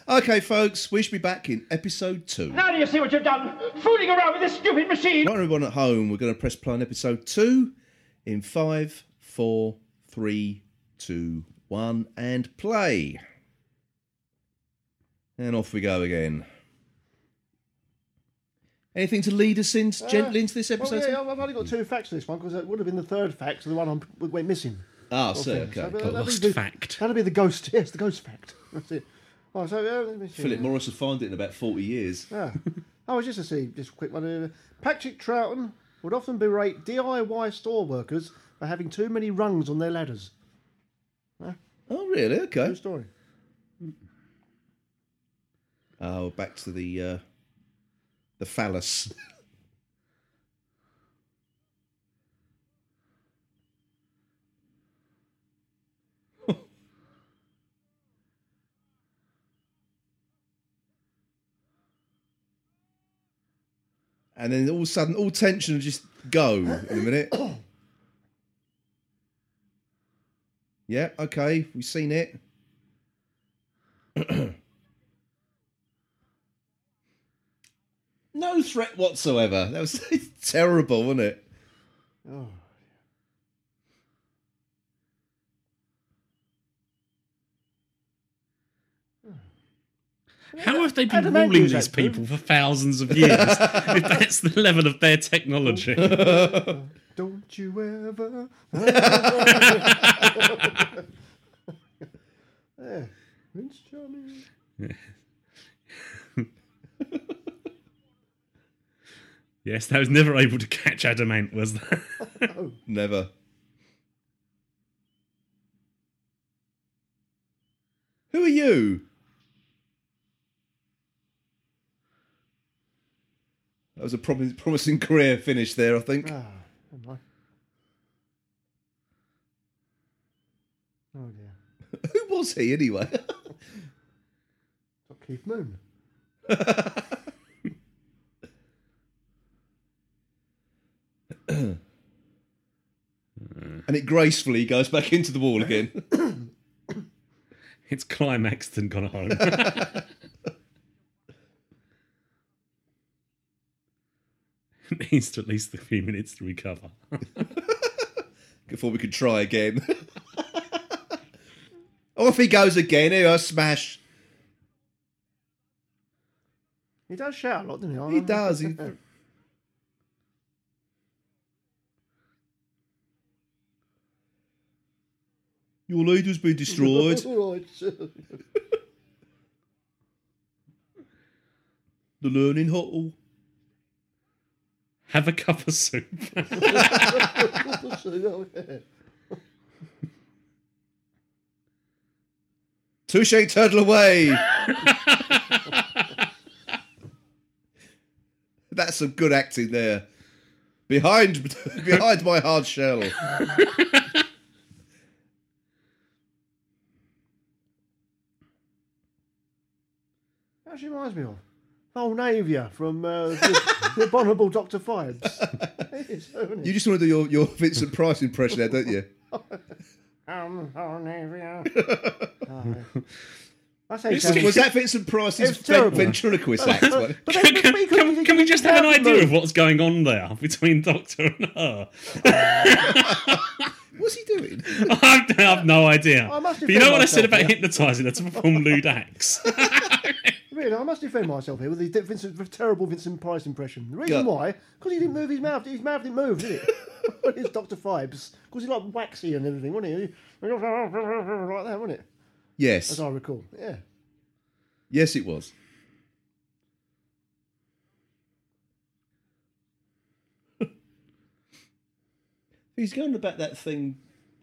No. okay, folks, we should be back in episode two. Now do you see what you've done? Fooling around with this stupid machine! Right, everyone at home, we're going to press play on episode two in five, four, three, two, one, and play. And off we go again. Anything to lead us in gently into this Well, episode? yeah, I've only got two facts for this one because it would have been the third fact, so the one I went missing. Ah, so, Okay, okay. so, cool. that'd Lost be fact. That'll be the ghost. Yes, the ghost fact. That's it. Oh, so, uh, let me see. Philip Morris will find it in about 40 years. Yeah. Oh, just to see, just a quick one. Uh, Patrick Troughton would often berate DIY store workers for having too many rungs on their ladders. Oh, really? Okay. True story. Oh, back to the uh, the phallus. and then all of a sudden, all tension will just go in a minute. yeah, okay, we've seen it. No threat whatsoever. That was terrible, wasn't it? Oh. How have they been Adamantium ruling these that people for thousands of years? if that's the level of their technology. Don't you ever. yeah. Prince Charming. yes, they was never able to catch adamant, was that? Never. Who are you? Was a prom- promising career finish there, I think. Ah, never mind. Oh dear. Who was he anyway? Not Keith Moon. and it gracefully goes back into the wall again. it's climaxed and gone home. needs to at least a few minutes to recover before we can try again. Off he goes again. Here, I smash. He does shout a lot, doesn't he? He does. He... Your leader's been destroyed. the learning hole. Have a cup of soup. Touche turtle away. That's some good acting there. Behind behind my hard shell. That she reminds me of. Vulnavia from uh, the, the Abominable Dr. Phibes. Isn't? You just want to do your, your Vincent Price impression there, don't you? Um, Vulnavia. Oh. That's how you It's sound. Was that Vincent Price's It's terrible. ventriloquist act? But, but then- can, but he can- couldn't- he can we couldn't just have an have the idea of what's going on there between Doctor and her? What's he doing? I have no idea. I must but you know what I said about here. hypnotising her to perform lewd acts? Really, I must defend myself here with the Vincent, terrible Vincent Price impression. The reason Go. why, because he didn't move his mouth. His mouth didn't move, did it? it's Dr. Phibes. Because he's like waxy and everything, wasn't he? Like that, wasn't it? Yes. As I recall. Yeah. Yes, it was. He's going about that thing,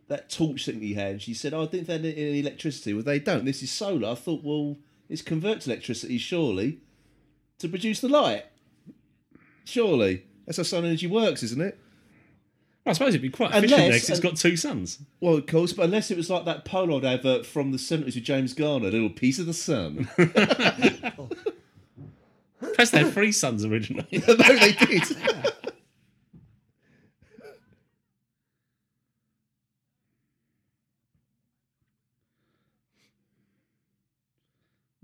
that torch thing he had. She said, oh, I didn't have any electricity. Well, they don't. This is solar. I thought, well, it's convert electricity, surely, to produce the light. Surely. That's how sun energy works, isn't it? I suppose it'd be quite efficient Unless- because it's got two suns. Well, of course, but unless it was like that Polaroid advert from the 70s with James Garner, a little piece of the sun. Perhaps they had three suns originally. no, they did.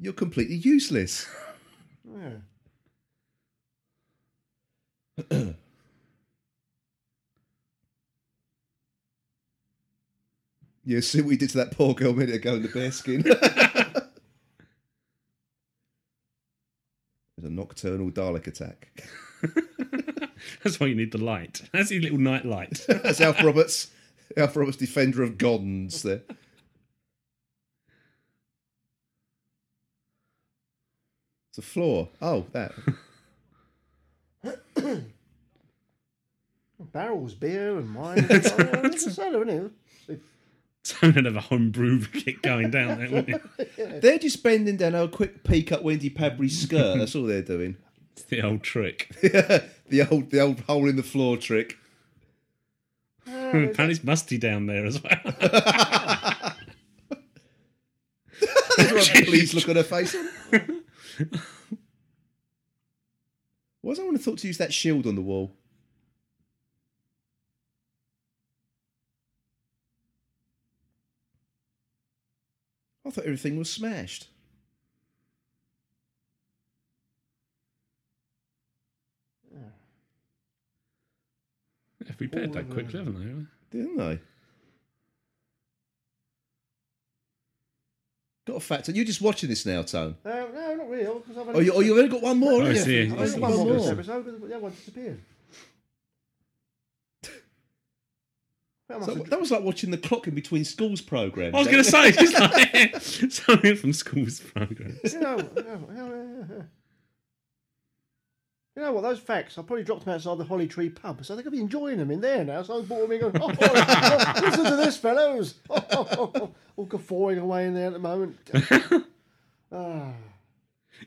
You're completely useless. yeah. yeah, see what we did to that poor girl a minute ago in the bearskin? There's a nocturnal Dalek attack. That's why you need the light. That's your little night light. That's Alf Roberts. Alf Roberts, defender of Gonds there. It's a floor. Oh, that. Barrels, beer, and wine. And it's a cellar, isn't it? So they'd have a homebrew kit going down there, wouldn't you? They're just bending down a quick peek at Wendy Padbury's skirt. That's all they're doing. It's the old trick. the old, the old hole in the floor trick. Apparently it's musty down there as well. Please look at her face. Why does I want to thought to use that shield on the wall? I thought everything was smashed. They've repaired that quickly, haven't they? Didn't they? Got a factor. You're just watching this now, Tone. No, no, not really. 'cause I've Oh, you, oh, you've only got one more, I haven't see. you? I I've only got One one more this episode, but the other one disappeared. I So that was like watching the clock in between schools programs. I was going to say, it's like something from school's programs. You know, you know, you know, you know what? Those facts, I probably dropped them outside the Holly Tree pub, so they could be enjoying them in there now. So I bought them in going, oh, oh, listen to this, fellows. All guffawing away in there at the moment. Ah.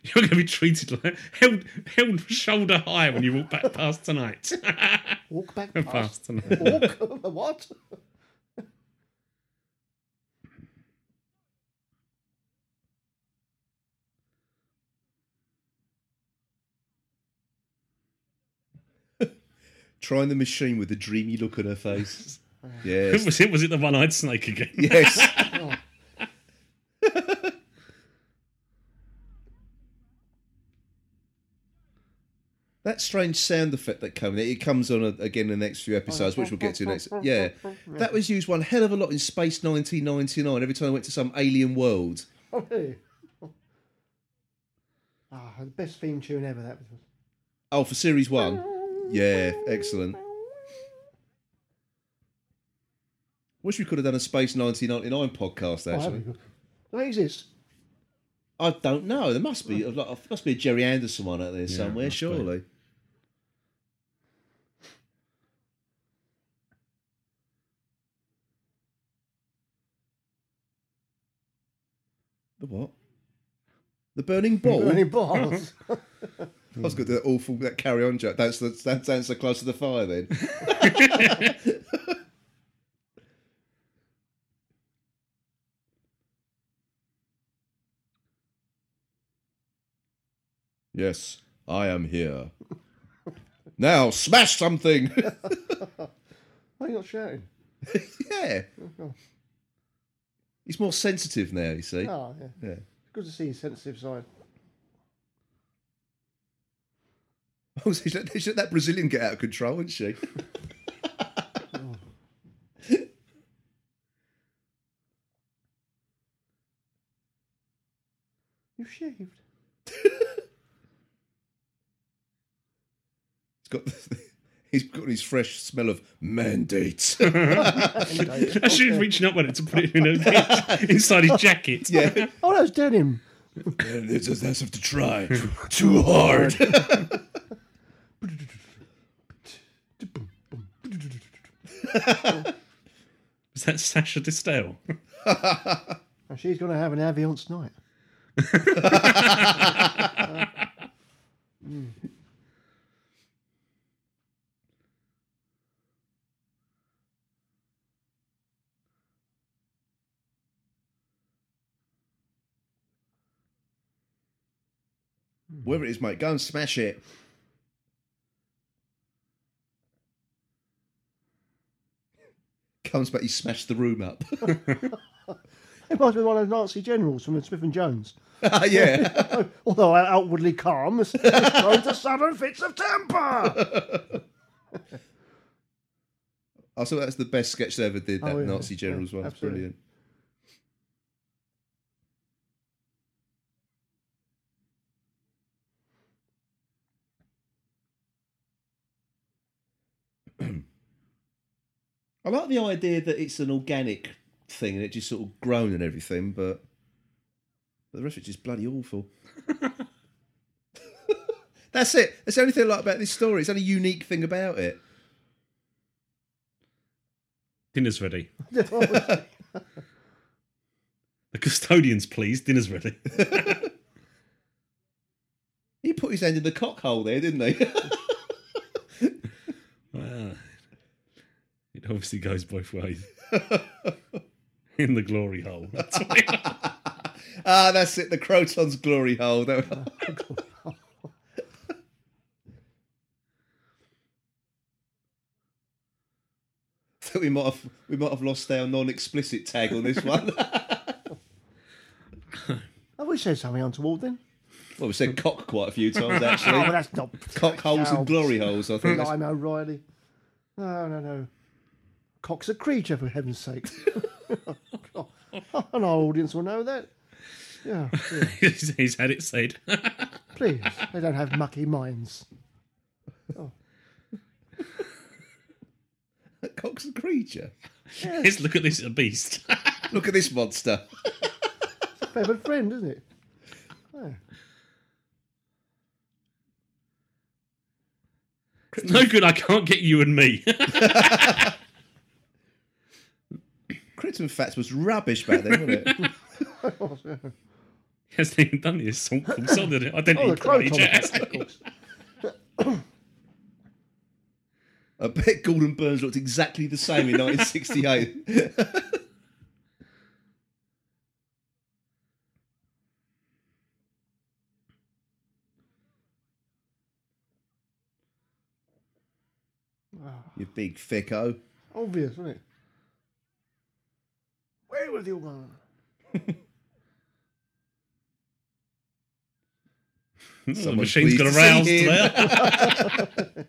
You're going to be treated like held, held shoulder high when you walk back past tonight. walk back past past. tonight. Walk? what? Trying the machine with a dreamy look on her face. Yes. was it was it the one-eyed snake again? yes. That strange sound effect that comes, it comes on again in the next few episodes, which we'll get to next. Yeah, that was used one hell of a lot in Space 1999. Every time I went to some alien world, Oh, really? Ah, the best theme tune ever. That was. oh, for series one, yeah, excellent. Wish we could have done a Space 1999 podcast. Oh, Actually, that'd be good. Do they exist? I don't know. There must be. Like, there must be a Gerry Anderson one out there somewhere. must be. Surely. The what? The burning ball. Burning balls. I was going to do that awful that carry on joke. That's the that sounds so close to the fire then. yes, I am here. Now smash something. Why are you not shouting? yeah. Oh, He's more sensitive now, you see. Oh, yeah. Yeah. Good to see his sensitive side. Oh, she let, she let that Brazilian get out of control, isn't she? You've shaved. He's got he's got his fresh smell of mandates. I should have reached up with it to put it in a, inside his jacket. yeah. Oh, that's denim. It's just have to try too hard. Is that Sasha Distel? And oh, she's going to have an Aviance night. Wherever it is, mate, go and smash it. Comes back, he smashed the room up. It must be one of those Nazi generals from Smith and Jones. Ah, yeah. Although outwardly calm, he's prone to sudden fits of temper. Oh, I thought that's the best sketch they ever did, that Oh, yeah, Nazi yeah, Generals one. It's brilliant. I like the idea that it's an organic thing and it just sort of grown and everything, but, but the rest of it's just bloody awful. That's it. That's the only thing I like about this story. It's the only unique thing about it. Dinner's ready. The custodians, please. Dinner's ready. He put his hand in the cock hole there, didn't he? It obviously goes both ways. In the glory hole. That's what it- ah, that's it. The Kroton's glory hole. That- So we might have we might have lost our non-explicit tag on this one. Have we said something untoward then? well, we said cock quite a few times Oh, but actually. that's not. cock holes Oh, and glory holes. I think. That's, Lime O'Reilly. No, no, no. Cock's a creature, for heaven's sake. Our audience will know that. Yeah, yeah. he's, he's had it said. please. They don't have mucky minds. Oh. cock's a creature. Let's look at this a beast. Look at this monster. Feathered friend, isn't it? no good, I can't get you and me. Krypton Factor was rubbish back then, wasn't it? he hasn't even done the assault course on oh, the identity Oh, the page. Kroton. has he? I bet Gordon Burns looked exactly the same in 1968. Ah. you big thicko. Obvious, isn't it? Where was the one? the Someone's machine's got pleased to aroused see him. there.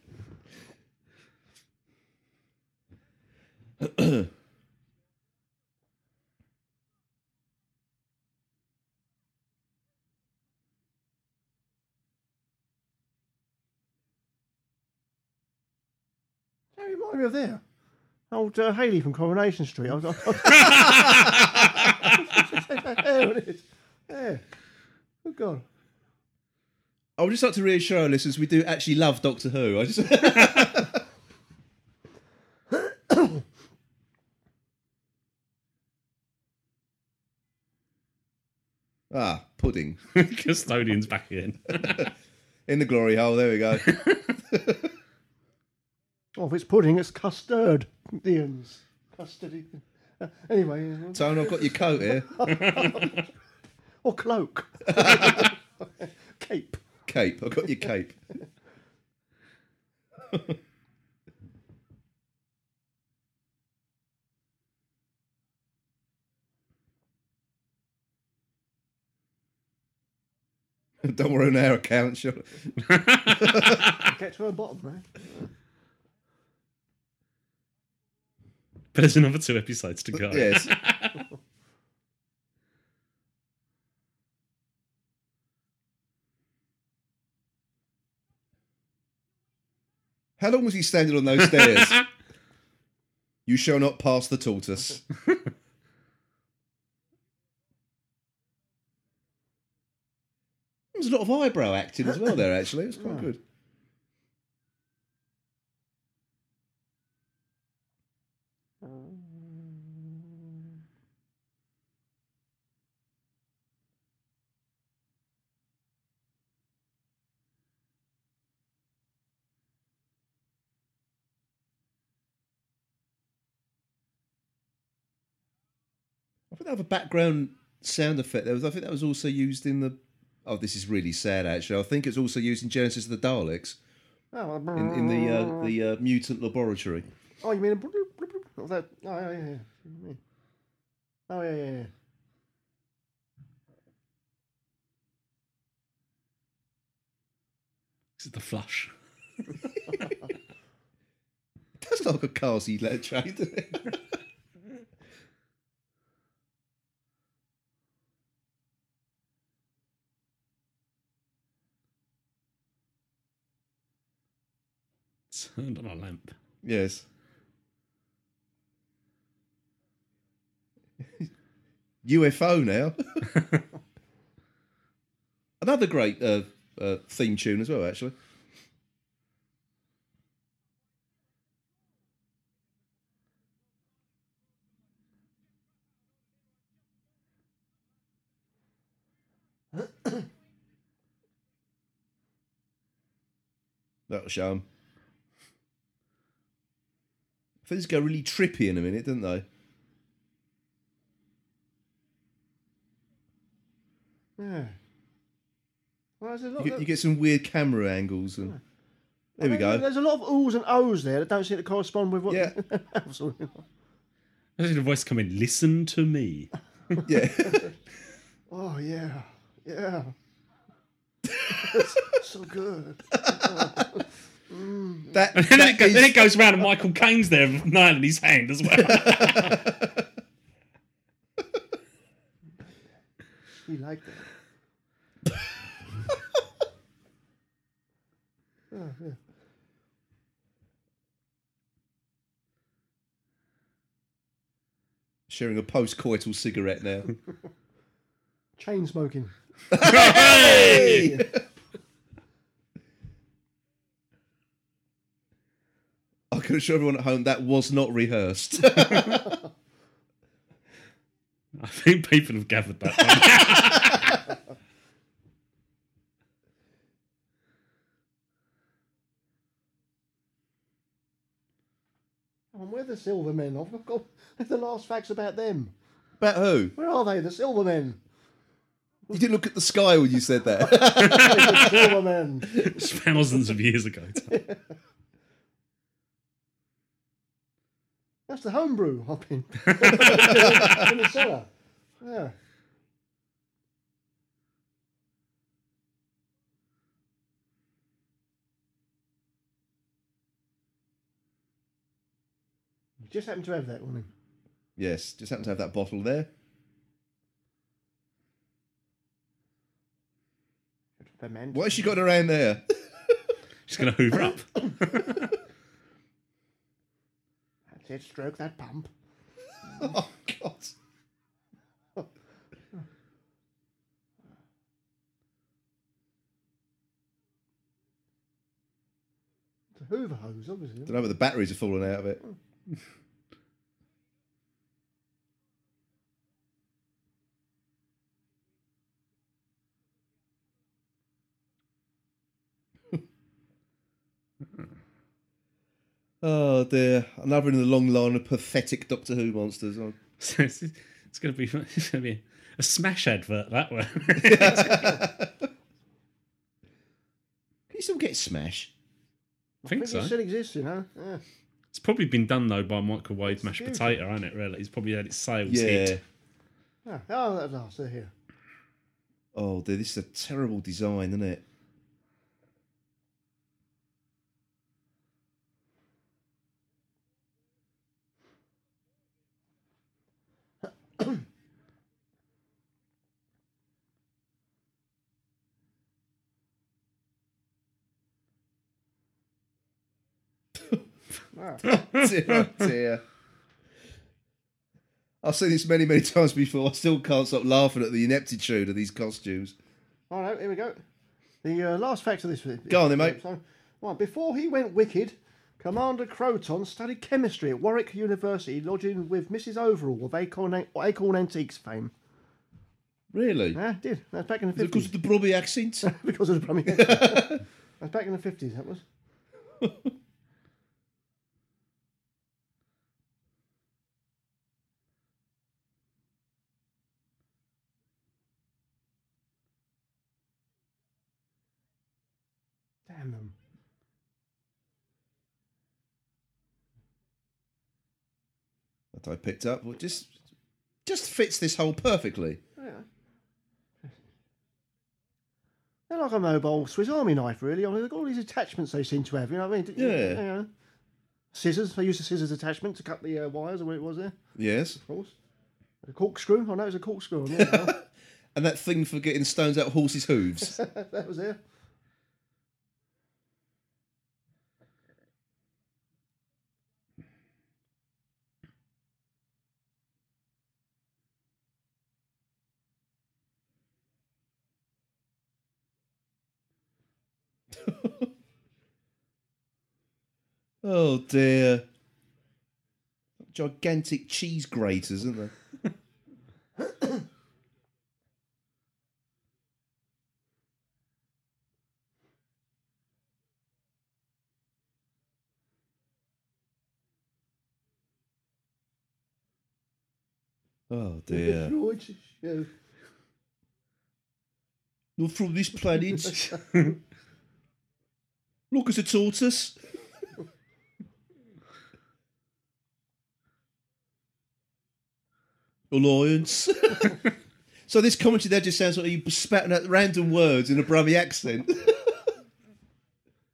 That reminds me of there. Old uh, Hayley from Coronation Street. I was, I was... there it is. Yeah. Oh God. I would just like to reassure our listeners we do actually love Doctor Who. I just. ah, pudding. Custodian's back in. In the glory hole, there we go. Oh, if it's pudding, it's custard. Ian's custody. Uh, anyway, Tone, I've got your coat here. or cloak. Cape. Cape. I've got your cape. Don't worry on our account, sure. Get to her bottom, man. But there's another two episodes to go. Yes. How long was he standing on those stairs? you shall not pass the tortoise. There's a lot of eyebrow acting as well there, actually. It's was quite good. I think they have a background sound effect. There was, I think that was also used in the. Oh, this is really sad. Actually, I think it's also used in Genesis of the Daleks Oh, in, in the uh, the uh, mutant laboratory. oh you mean a bloop, that? Oh, yeah, yeah, yeah. Mm-hmm. Oh, yeah, yeah, yeah. This is the flush. That's like a Carsey lead train, doesn't it? Turned on a lamp. yes. UFO now. Another great uh, uh, theme tune as well, actually. That'll show 'em. Things go really trippy in a minute, don't they? Yeah. Well, there's a lot You get, of- you get some weird camera angles, and there we go. There's a lot of oohs and ohs there that don't seem to correspond with what. Yeah. Absolutely. I see the voice come in. Listen to me. Yeah, oh yeah, yeah. That's so good. that, And then, that it goes, is- then it goes round and Michael Caine's there with nail in his hand as well. He liked that. Yeah. sharing a post-coital cigarette now. Chain smoking. Hey! I can assure everyone at home that was not rehearsed. I think people have gathered that. by now. Oh, where are the Silvermen? I've got the last facts about them. About who? Where are they? The Silvermen. You didn't look at the sky when you said that. the Silvermen. It's thousands of years ago. That's the homebrew up in, in the cellar. Yeah. Just happened to have that one. yes, just happened to have that bottle there. Ferment. What has she got around there? She's going to hoover up. That's it, stroke that pump. Oh God. The Hoover hose, obviously. Don't know, but the batteries are falling out of it. Oh dear! Another in the long line of pathetic Doctor Who monsters. Oh, So it's, it's going to be it's going to be a smash advert that one. Can you still get Smash? I think I think so. it still exists, you know. Yeah. It's probably been done though by microwave mashed huge. potato, hasn't it? Really, it's probably had its sales Yeah. hit. yeah. Oh, at last, they're here. Oh dear, this is a terrible design, isn't it? Ah. dear, oh dear. I've seen this many, many times before. I still can't stop laughing at the ineptitude of these costumes. All right, here we go. The uh, last fact of this. Go on then, mate. So, right, before he went wicked, Commander Kroton studied chemistry at Warwick University, lodging with Mrs. Overall of Acorn, Acorn Antiques fame. Really? Yeah, did. That's back in the Is it because 50s. of the Brummy accent? because of the plumbing. That's back in the 50s, that was. Damn them. That I picked up. Well, just, just fits this hole perfectly. Yeah. They're like a mobile Swiss Army knife, really. I mean, they've got all these attachments they seem to have. You know what I mean? Yeah. You know. Scissors. They used a scissors attachment to cut the uh, wires, or what it was there, Yes. of course. A corkscrew. I know it's a corkscrew. And that thing for getting stones out of horses' hooves. that was there. Oh dear. Gigantic cheese graters, aren't they? Oh dear. Not from this planet. Look at a tortoise. Alliance. so this commentary there just sounds like you spouting out random words in a Brummy accent.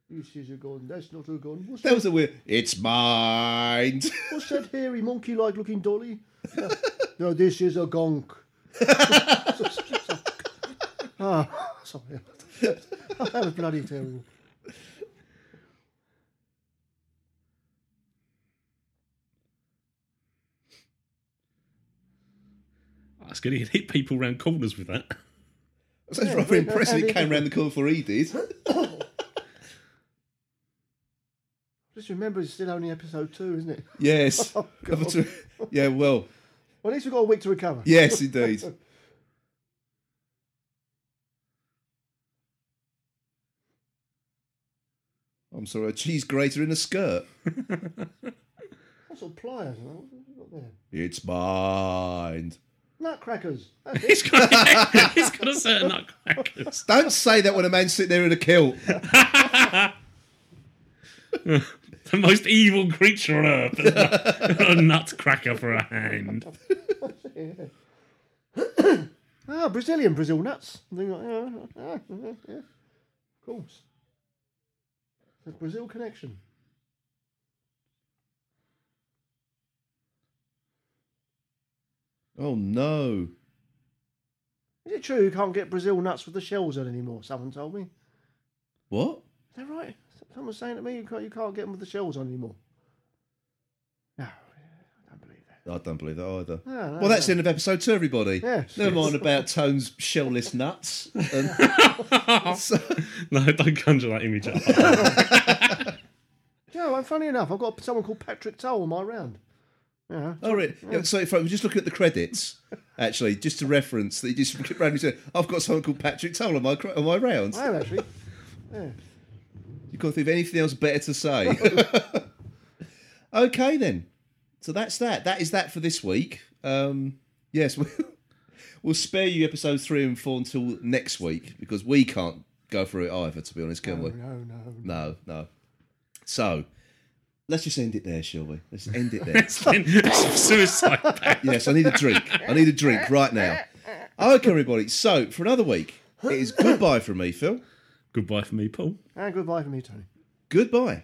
This is a gun. That's not a gun. What's that that? was a weird. It's mine. What's that hairy monkey-like looking dolly? no, no, this is a gonk. Ah, sorry. that was bloody terrible. That's good. He could hit people round corners with that. Sounds Yeah, rather impressive. and It it- came round the corner before he did. Just remember, it's still only episode two, isn't it? Yes. Oh, God. yeah. Well. Well, at least we've got a week to recover. Yes, indeed. I'm sorry, a cheese grater in a skirt. What sort of pliers? you know? What have we got there? It's mine. Nutcrackers. That's He's it. got, he's got a certain nutcrackers. Don't say that when a man's sitting there in a kilt. The most evil creature on earth. has got a nutcracker for a hand. Ah, Brazilian Brazil nuts. Thing like- yeah, uh, yeah, uh, uh, yeah, yeah. Of course. The Brazil connection. Oh no. Is it true you can't get Brazil nuts with the shells on anymore? Someone told me. Is What? that right? Someone was saying to me you can't, you can't get them with the shells on anymore. No, I don't believe that I don't believe that either. no, well, that's the end of episode two, everybody. Yeah. Never mind about Tone's shellless nuts. And so- No, don't conjure that image up. Yeah, and funny enough, I've got someone called Patrick Tull on my round. Yeah. oh, really? Yeah, so if I was just looking at the credits, actually, just to reference, that you just randomly said, I've got someone called Patrick Tull on my, on my rounds. I am actually. You can't think of anything else better to say. okay, then. So that's that. That is that for this week. Um, yes, we'll, we'll spare you episode three and four until next week because we can't go through it either, to be honest, can we? No, no. No, no. So let's just end it there, shall we? Let's end it there. Suicide pact. yes, I need a drink. I need a drink right now. Okay, everybody. So for another week, it is goodbye from me, Phil. Goodbye for me, Paul. And goodbye for me, Tony. Goodbye.